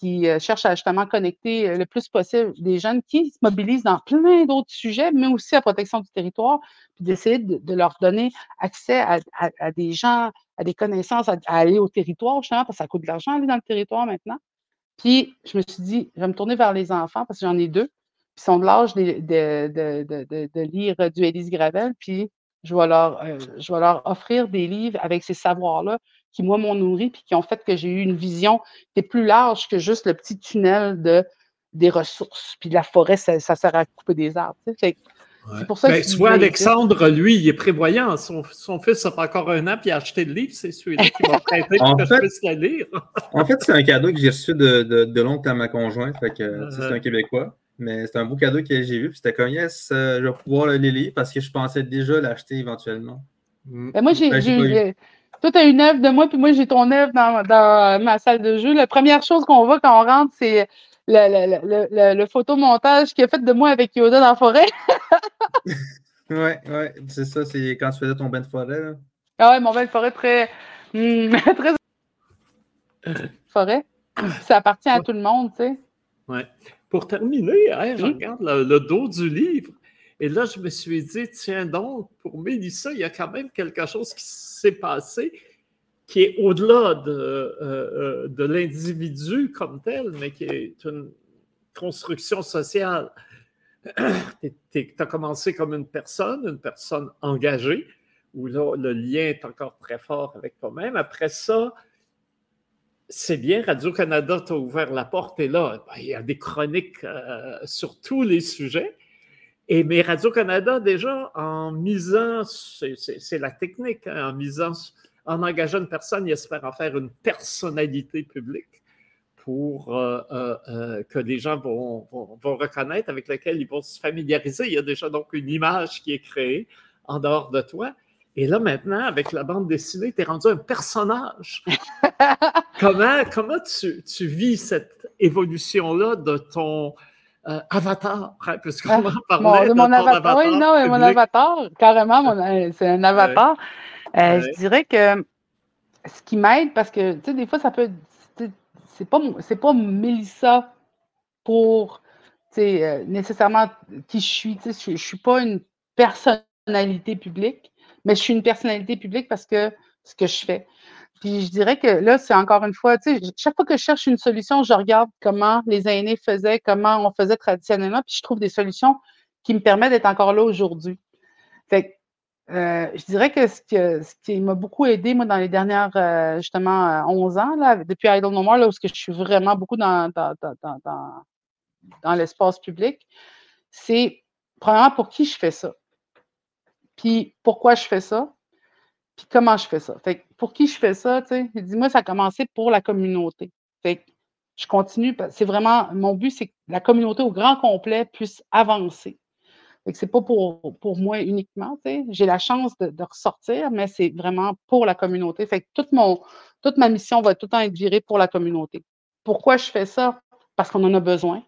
qui euh, cherchent à justement connecter euh, le plus possible des jeunes qui se mobilisent dans plein d'autres sujets, mais aussi à protection du territoire, puis d'essayer de, leur donner accès à, des gens, à des connaissances, à, aller au territoire, justement, parce que ça coûte de l'argent aller dans le territoire maintenant. Puis je me suis dit, je vais me tourner vers les enfants parce que j'en ai deux qui sont de l'âge de, de, de, lire du Élise Gravel, puis je vais, leur, euh, je vais leur offrir des livres avec ces savoirs-là qui, moi, m'ont nourri, puis qui ont fait que j'ai eu une vision qui est plus large que juste le petit tunnel de, des ressources. Puis la forêt, ça, sert à couper des arbres. C'est pour ça ben, tu vois, Alexandre, lui, il est prévoyant. Son, son fils a pas encore un an, puis il a acheté le livre. C'est celui-là qui m'a prêté pour que je puisse le lire. en fait, c'est un cadeau que j'ai reçu de, de, de l'oncle à ma conjointe. Fait que, c'est un euh. Québécois. Mais c'est un beau cadeau que j'ai vu. Puis c'était comme, yes, euh, je vais pouvoir le lire parce que je pensais déjà l'acheter éventuellement. Mm. Ben, moi, j'ai. Ben, toi, tu as une œuvre de moi, puis moi, j'ai ton œuvre dans, dans, ma salle de jeu. La première chose qu'on voit quand on rentre, c'est le, le, le, photomontage qui est fait de moi avec Yoda dans la forêt. oui, oui, c'est ça, c'est quand tu faisais ton bain de forêt. Là. Ah ouais, mon bain de forêt très. Hmm, très. forêt. Ça appartient à tout le monde, tu sais. Ouais. Pour terminer, hein, je regarde le, dos du livre et là, je me suis dit, tiens donc, pour Mélissa, il y a quand même quelque chose qui s'est passé qui est au-delà de, euh, euh, de l'individu comme tel, mais qui est une construction sociale. tu as commencé comme une personne, une personne engagée, où là, le lien est encore très fort avec toi-même. Après ça, c'est bien, Radio-Canada t'a ouvert la porte et là, ben, il y a des chroniques euh, sur tous les sujets. Et mais Radio-Canada, déjà, en misant, c'est la technique, hein, en misant en engageant une personne, il espère en faire une personnalité publique pour euh, euh, que les gens vont, reconnaître, avec laquelle ils vont se familiariser. Il y a déjà donc une image qui est créée en dehors de toi. Et là, maintenant, avec la bande dessinée, tu es rendu un personnage. comment comment tu, tu, vis cette évolution-là de ton avatar, hein, puisqu'on ah, en parlait de, mon avatar, Oui, non, mon avatar, carrément, c'est un avatar. Je dirais que ce qui m'aide, parce que, tu sais, des fois, ça peut c'est pas, pas Mélissa pour euh, nécessairement qui je suis. Je ne suis pas une personnalité publique, mais je suis une personnalité publique parce que ce que je fais. Puis je dirais que là, c'est encore une fois, chaque fois que je cherche une solution, je regarde comment les aînés faisaient, comment on faisait traditionnellement, puis je trouve des solutions qui me permettent d'être encore là aujourd'hui. Fait euh, je dirais que ce, qui m'a beaucoup aidé, moi, dans les dernières, euh, justement, 11 euh, ans, là, depuis Idle No More, là, où je suis vraiment beaucoup dans, dans, l'espace public, c'est, premièrement, pour qui je fais ça? Puis, pourquoi je fais ça? Puis, comment je fais ça? Fait pour qui je fais ça, tu sais? Dis-moi, ça a commencé pour la communauté. Fait je continue, c'est vraiment, mon but, c'est que la communauté au grand complet puisse avancer. Ce n'est pas pour, pour moi uniquement. J'ai la chance de, ressortir, mais c'est vraiment pour la communauté. Fait que toute, mon, toute ma mission va tout le temps être virée pour la communauté. Pourquoi je fais ça? Parce qu'on en a besoin.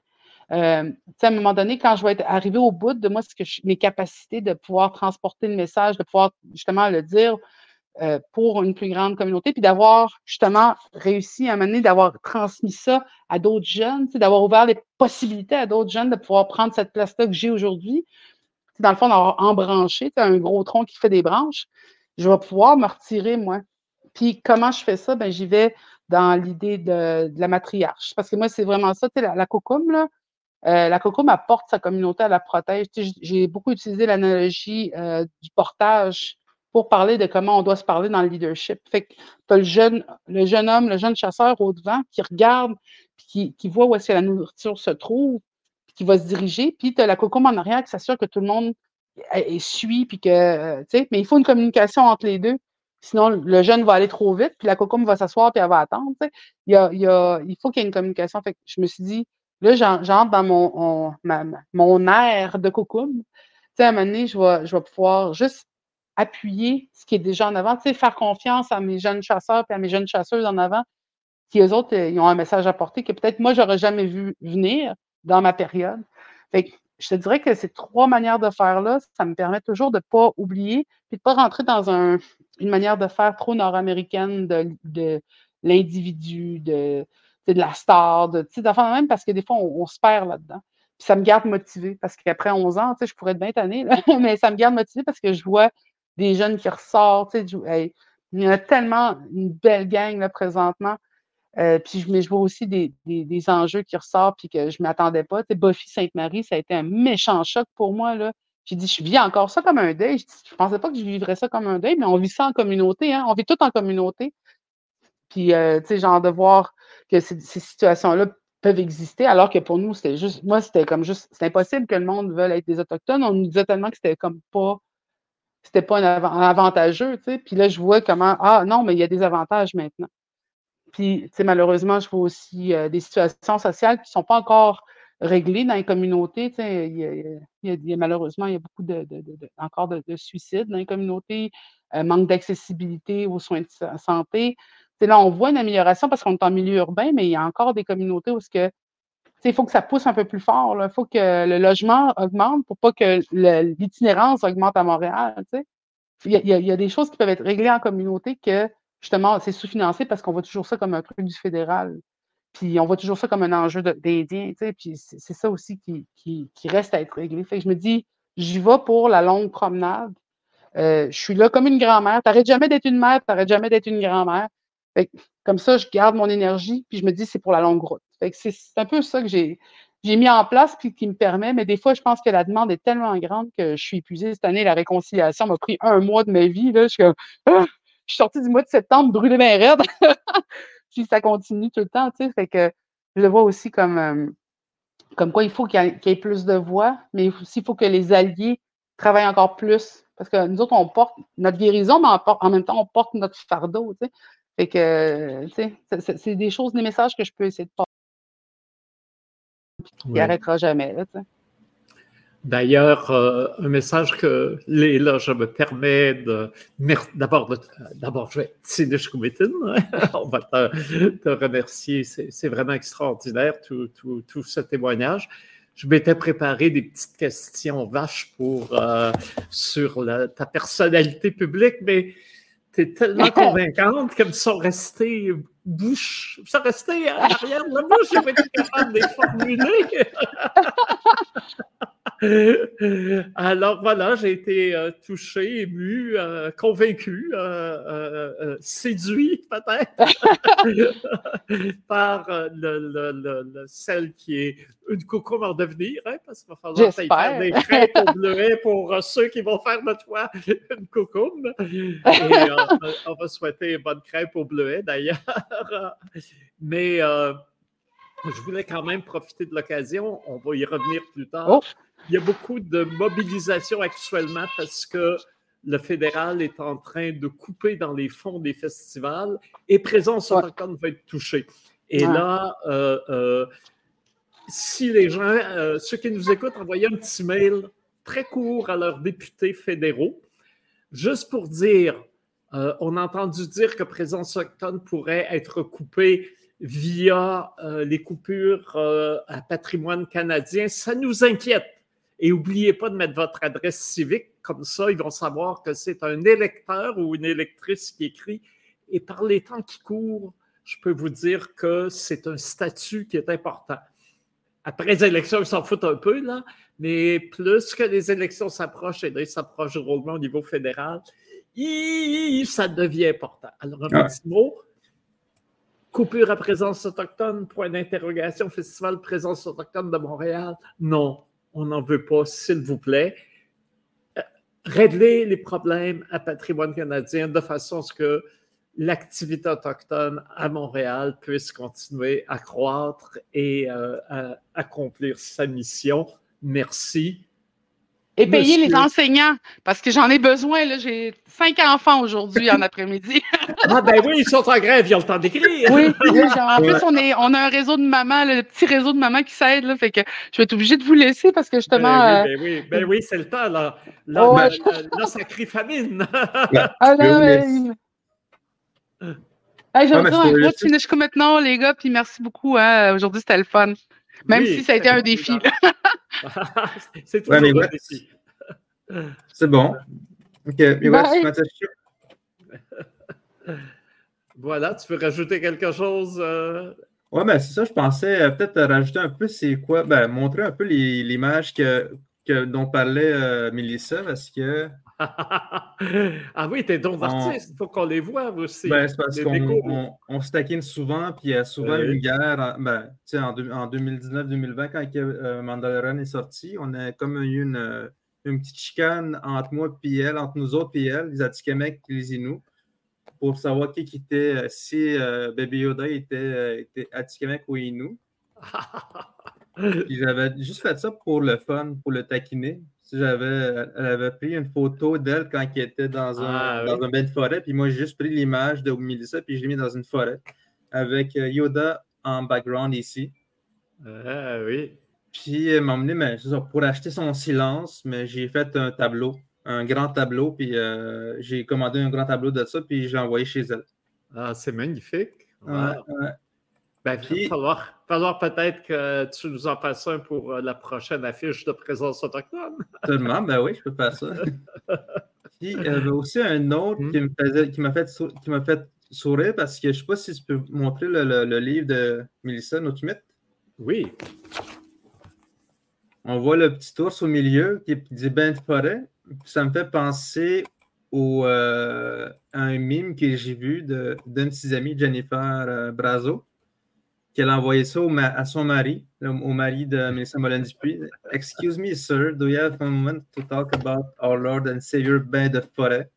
Euh, à un moment donné, quand je vais être arrivé au bout de moi, ce que mes capacités de pouvoir transporter le message, de pouvoir justement le dire euh, pour une plus grande communauté, puis d'avoir justement réussi à mener, d'avoir transmis ça à d'autres jeunes, d'avoir ouvert les possibilités à d'autres jeunes de pouvoir prendre cette place-là que j'ai aujourd'hui, dans le fond, d'avoir embranché, un gros tronc qui fait des branches, je vais pouvoir me retirer, moi. Puis comment je fais ça? Ben, j'y vais dans l'idée de, la matriarche. Parce que moi, c'est vraiment ça, la, la cocoum, là, euh, la cocoum apporte sa communauté, à la protège. J'ai beaucoup utilisé l'analogie euh, du portage pour parler de comment on doit se parler dans le leadership. Fait que tu as le jeune, homme, le jeune chasseur au devant qui regarde, qui, qui voit où est-ce que la nourriture se trouve, qui va se diriger, puis tu as la cocom en arrière qui s'assure que tout le monde suit, puis que, euh, mais il faut une communication entre les deux. Sinon, le jeune va aller trop vite, puis la cocom va s'asseoir, puis elle va attendre. Il, il, faut qu'il y ait une communication. Fait que je me suis dit, là, j'entre dans mon, mon air de cocom. Tu à un moment donné, je vais, je vais pouvoir juste appuyer ce qui est déjà en avant, tu faire confiance à mes jeunes chasseurs et à mes jeunes chasseuses en avant, qui eux autres, ils ont un message à porter que peut-être moi, j'aurais jamais vu venir, dans ma période. Je te dirais que ces trois manières de faire-là, ça me permet toujours de ne pas oublier, puis de ne pas rentrer dans un, une manière de faire trop nord-américaine de, l'individu, de, de la star, de, même parce que des fois, on, se perd là-dedans. Puis ça me garde motivé parce qu'après 11 ans, je pourrais être 20 années, mais ça me garde motivé parce que je vois des jeunes qui ressortent. il y a tellement une belle gang là, présentement. Euh, puis je, mais je vois aussi des, des, enjeux qui ressortent puis que je ne m'attendais pas. Buffy Sainte-Marie, ça a été un méchant choc pour moi. Là. J'ai dit, je vis encore ça comme un deuil. Je ne pensais pas que je vivrais ça comme un deuil, mais on vit ça en communauté. Hein? On vit tout en communauté. Puis, euh, tu sais, genre de voir que ces, situations-là peuvent exister, alors que pour nous, c'était juste, moi, c'était comme juste, c'est impossible que le monde veuille être des Autochtones. On nous disait tellement que c'était comme pas, c'était pas avantageux, tu sais. Puis là, je vois comment, ah non, mais il y a des avantages maintenant. Puis, malheureusement, je vois aussi euh, des situations sociales qui ne sont pas encore réglées dans les communautés. Il y, a, malheureusement, il y a beaucoup de, encore de, suicides dans les communautés, euh, manque d'accessibilité aux soins de santé. Là, on voit une amélioration parce qu'on est en milieu urbain, mais il y a encore des communautés où il faut que ça pousse un peu plus fort. Il faut que le logement augmente pour pas que l'itinérance augmente à Montréal. Il y, il y, a, des choses qui peuvent être réglées en communauté que justement, c'est sous-financé parce qu'on voit toujours ça comme un truc du fédéral. Puis on voit toujours ça comme un enjeu d'Indien, tu sais, puis c'est ça aussi qui, qui, reste à être réglé. Fait que je me dis, j'y vais pour la longue promenade. Euh, je suis là comme une grand-mère. T'arrêtes jamais d'être une mère, t'arrêtes jamais d'être une grand-mère. Comme ça, je garde mon énergie, puis je me dis, c'est pour la longue route. Fait que c'est un peu ça que j'ai mis en place, puis qui me permet, mais des fois, je pense que la demande est tellement grande que je suis épuisée. Cette année, la réconciliation m'a pris un mois de ma vie. Là, je suis ah! sortie du mois de septembre brûlée bien raide. puis ça continue tout le temps. Fait que je le vois aussi comme, euh, comme quoi il faut qu'il y, ait plus de voix, mais aussi il faut que les alliés travaillent encore plus. Parce que nous autres, on porte notre guérison, mais en même temps, on porte notre fardeau. Fait que, tu sais, c'est des choses, des messages que je peux essayer de passer. Qui n'arrêtera jamais. Là, tu sais. D'ailleurs, euh, un message que là, je me permets de. D'abord, d'abord, je vais On va te, remercier. C'est vraiment extraordinaire, tout, tout, tout, ce témoignage. Je m'étais préparé des petites questions vaches pour, euh, sur ta personnalité publique, mais tu es tellement convaincante qu'elles sont restées bouche, ça restait à l'arrière de la bouche, j'ai pas été capable de les formuler. Alors voilà, j'ai été euh, touché, ému, euh, convaincu, euh, séduit peut-être par le, celle qui est une coucou en devenir, hein, parce qu'il va falloir faire des crêpes au bleuet pour ceux qui vont faire de toi une coucou. Et on va souhaiter une bonne crêpe au bleuet d'ailleurs. Mais je voulais quand même profiter de l'occasion. On va y revenir plus tard. Oh. Il y a beaucoup de mobilisation actuellement parce que le fédéral est en train de couper dans les fonds des festivals et Présence autochtone va être touché. Et là, euh, euh, si les gens, euh, ceux qui nous écoutent, envoyez un petit mail très court à leurs députés fédéraux, juste pour dire, on a entendu dire que Présence autochtone pourrait être coupée via les coupures à patrimoine canadien. Ça nous inquiète et n'oubliez pas de mettre votre adresse civique, comme ça, ils vont savoir que c'est un électeur ou une électrice qui écrit. Et par les temps qui courent, je peux vous dire que c'est un statut qui est important. Après les élections, ils s'en foutent un peu, là, mais plus que les élections s'approchent, et là, ils s'approchent drôlement au niveau fédéral, ça devient important. Alors, un petit mot. Coupure à présence autochtone, point d'interrogation, Festival présence autochtone de Montréal. Non, on n'en veut pas, s'il vous plaît. Euh, régler les problèmes à patrimoine canadien de façon à ce que l'activité autochtone à Montréal puisse continuer à croître et euh, à accomplir sa mission. Merci. Et payer les enseignants, parce que j'en ai besoin. J'ai cinq enfants aujourd'hui en après-midi. ah ben oui, ils sont en grève, ils ont le temps d'écrire. oui, en plus, on, est, on a un réseau de mamans, le petit réseau de mamans qui s'aide. Fait que je vais être obligée de vous laisser parce que justement. Ben oui, ben oui, ben oui c'est le temps. Là, là, là, ça crie famine. ah non, mais... Hey, je vais dire un gros Tinishko maintenant, les gars, puis merci beaucoup. Hein. Aujourd'hui, c'était le fun. Même si ça a été un défi. c'est toujours un défi. C'est bon. OK. voilà, tu veux rajouter quelque chose? Euh? Oui, ben c'est ça, je pensais euh, peut-être rajouter un peu, c'est quoi, ben, montrer un peu l'image que, que, dont parlait euh, Mélissa, parce que ah oui, t'es donc artiste, il faut qu'on les voit aussi. Ben, c'est parce qu'on on, se taquine souvent, puis il y a souvent une guerre. Ben, en, en 2019-2020, quand euh, Mandalorian est sorti, on a comme eu une, euh, une petite chicane entre moi et elle, entre nous autres et elle, les Atikamekw et les Inuits, pour savoir qui, était, euh, si Baby Yoda était, était Atikamekw ou Inuit. J'avais juste fait ça pour le fun, pour le taquiner j'avais, elle avait pris une photo d'elle quand elle était dans un, ah, dans un bain de forêt, puis moi, j'ai juste pris l'image de Melissa, puis je l'ai mis dans une forêt avec euh, Yoda en background ici. Ah oui. Puis elle m'a emmené mais, pour acheter son silence, mais j'ai fait un tableau, un grand tableau, puis euh, j'ai commandé un grand tableau de ça, puis j'ai envoyé chez elle. Ah, c'est magnifique. Ben, il va falloir, peut-être que tu nous en fasses un pour euh, la prochaine affiche de présence autochtone. Seulement, ben oui, je peux faire ça. Puis, il y avait aussi un autre hmm. qui m'a fait, qui fait sourire parce que je ne sais pas si tu peux montrer le, livre de Melissa Notumit. Oui. On voit le petit ours au milieu qui dit Ben de forêt. Ça me fait penser au, euh, à un mime que j'ai vu d'une de, ses amies, Jennifer euh, Brazo qu'elle a envoyé ça à son mari, au mari de Melissa Molen Dupuis. Excuse me, sir, do you have a moment to talk about our Lord and Savior bain de forêt?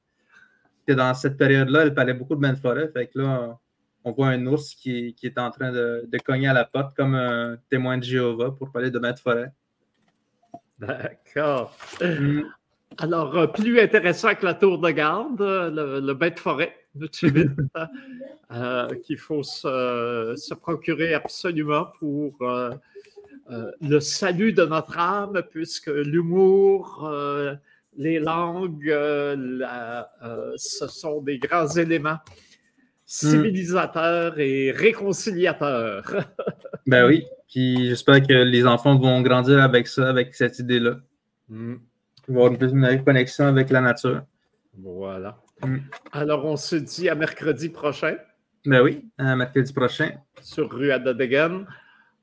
Que dans cette période-là, elle parlait beaucoup de bain de forêt. Fait que là, on voit un ours qui, qui est en train de, de, cogner à la porte comme un témoin de Jéhovah pour parler de bain de forêt. D'accord. Mm. Alors, euh, plus intéressant que la tour de garde, le, le bain de forêt de Chibit, qu'il faut se, procurer absolument pour le salut de notre âme, puisque l'humour, les langues, ce sont des grands éléments civilisateurs et réconciliateurs. ben oui, puis j'espère que les enfants vont grandir avec ça, avec cette idée-là. Mm. Ils vont avoir une, connexion avec la nature. Voilà. Mm. Alors, on se dit à mercredi prochain. Ben oui, à mercredi prochain. Sur rue Adadegen.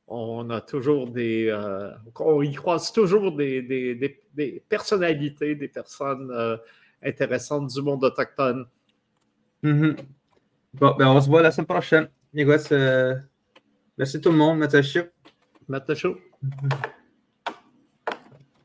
On a toujours des. Euh, on y croise toujours des, des, personnalités, des personnes euh, intéressantes du monde autochtone. Mm-hmm. Bon, ben on se voit la semaine prochaine. Les gars, merci tout le monde. Natacha. Natacha.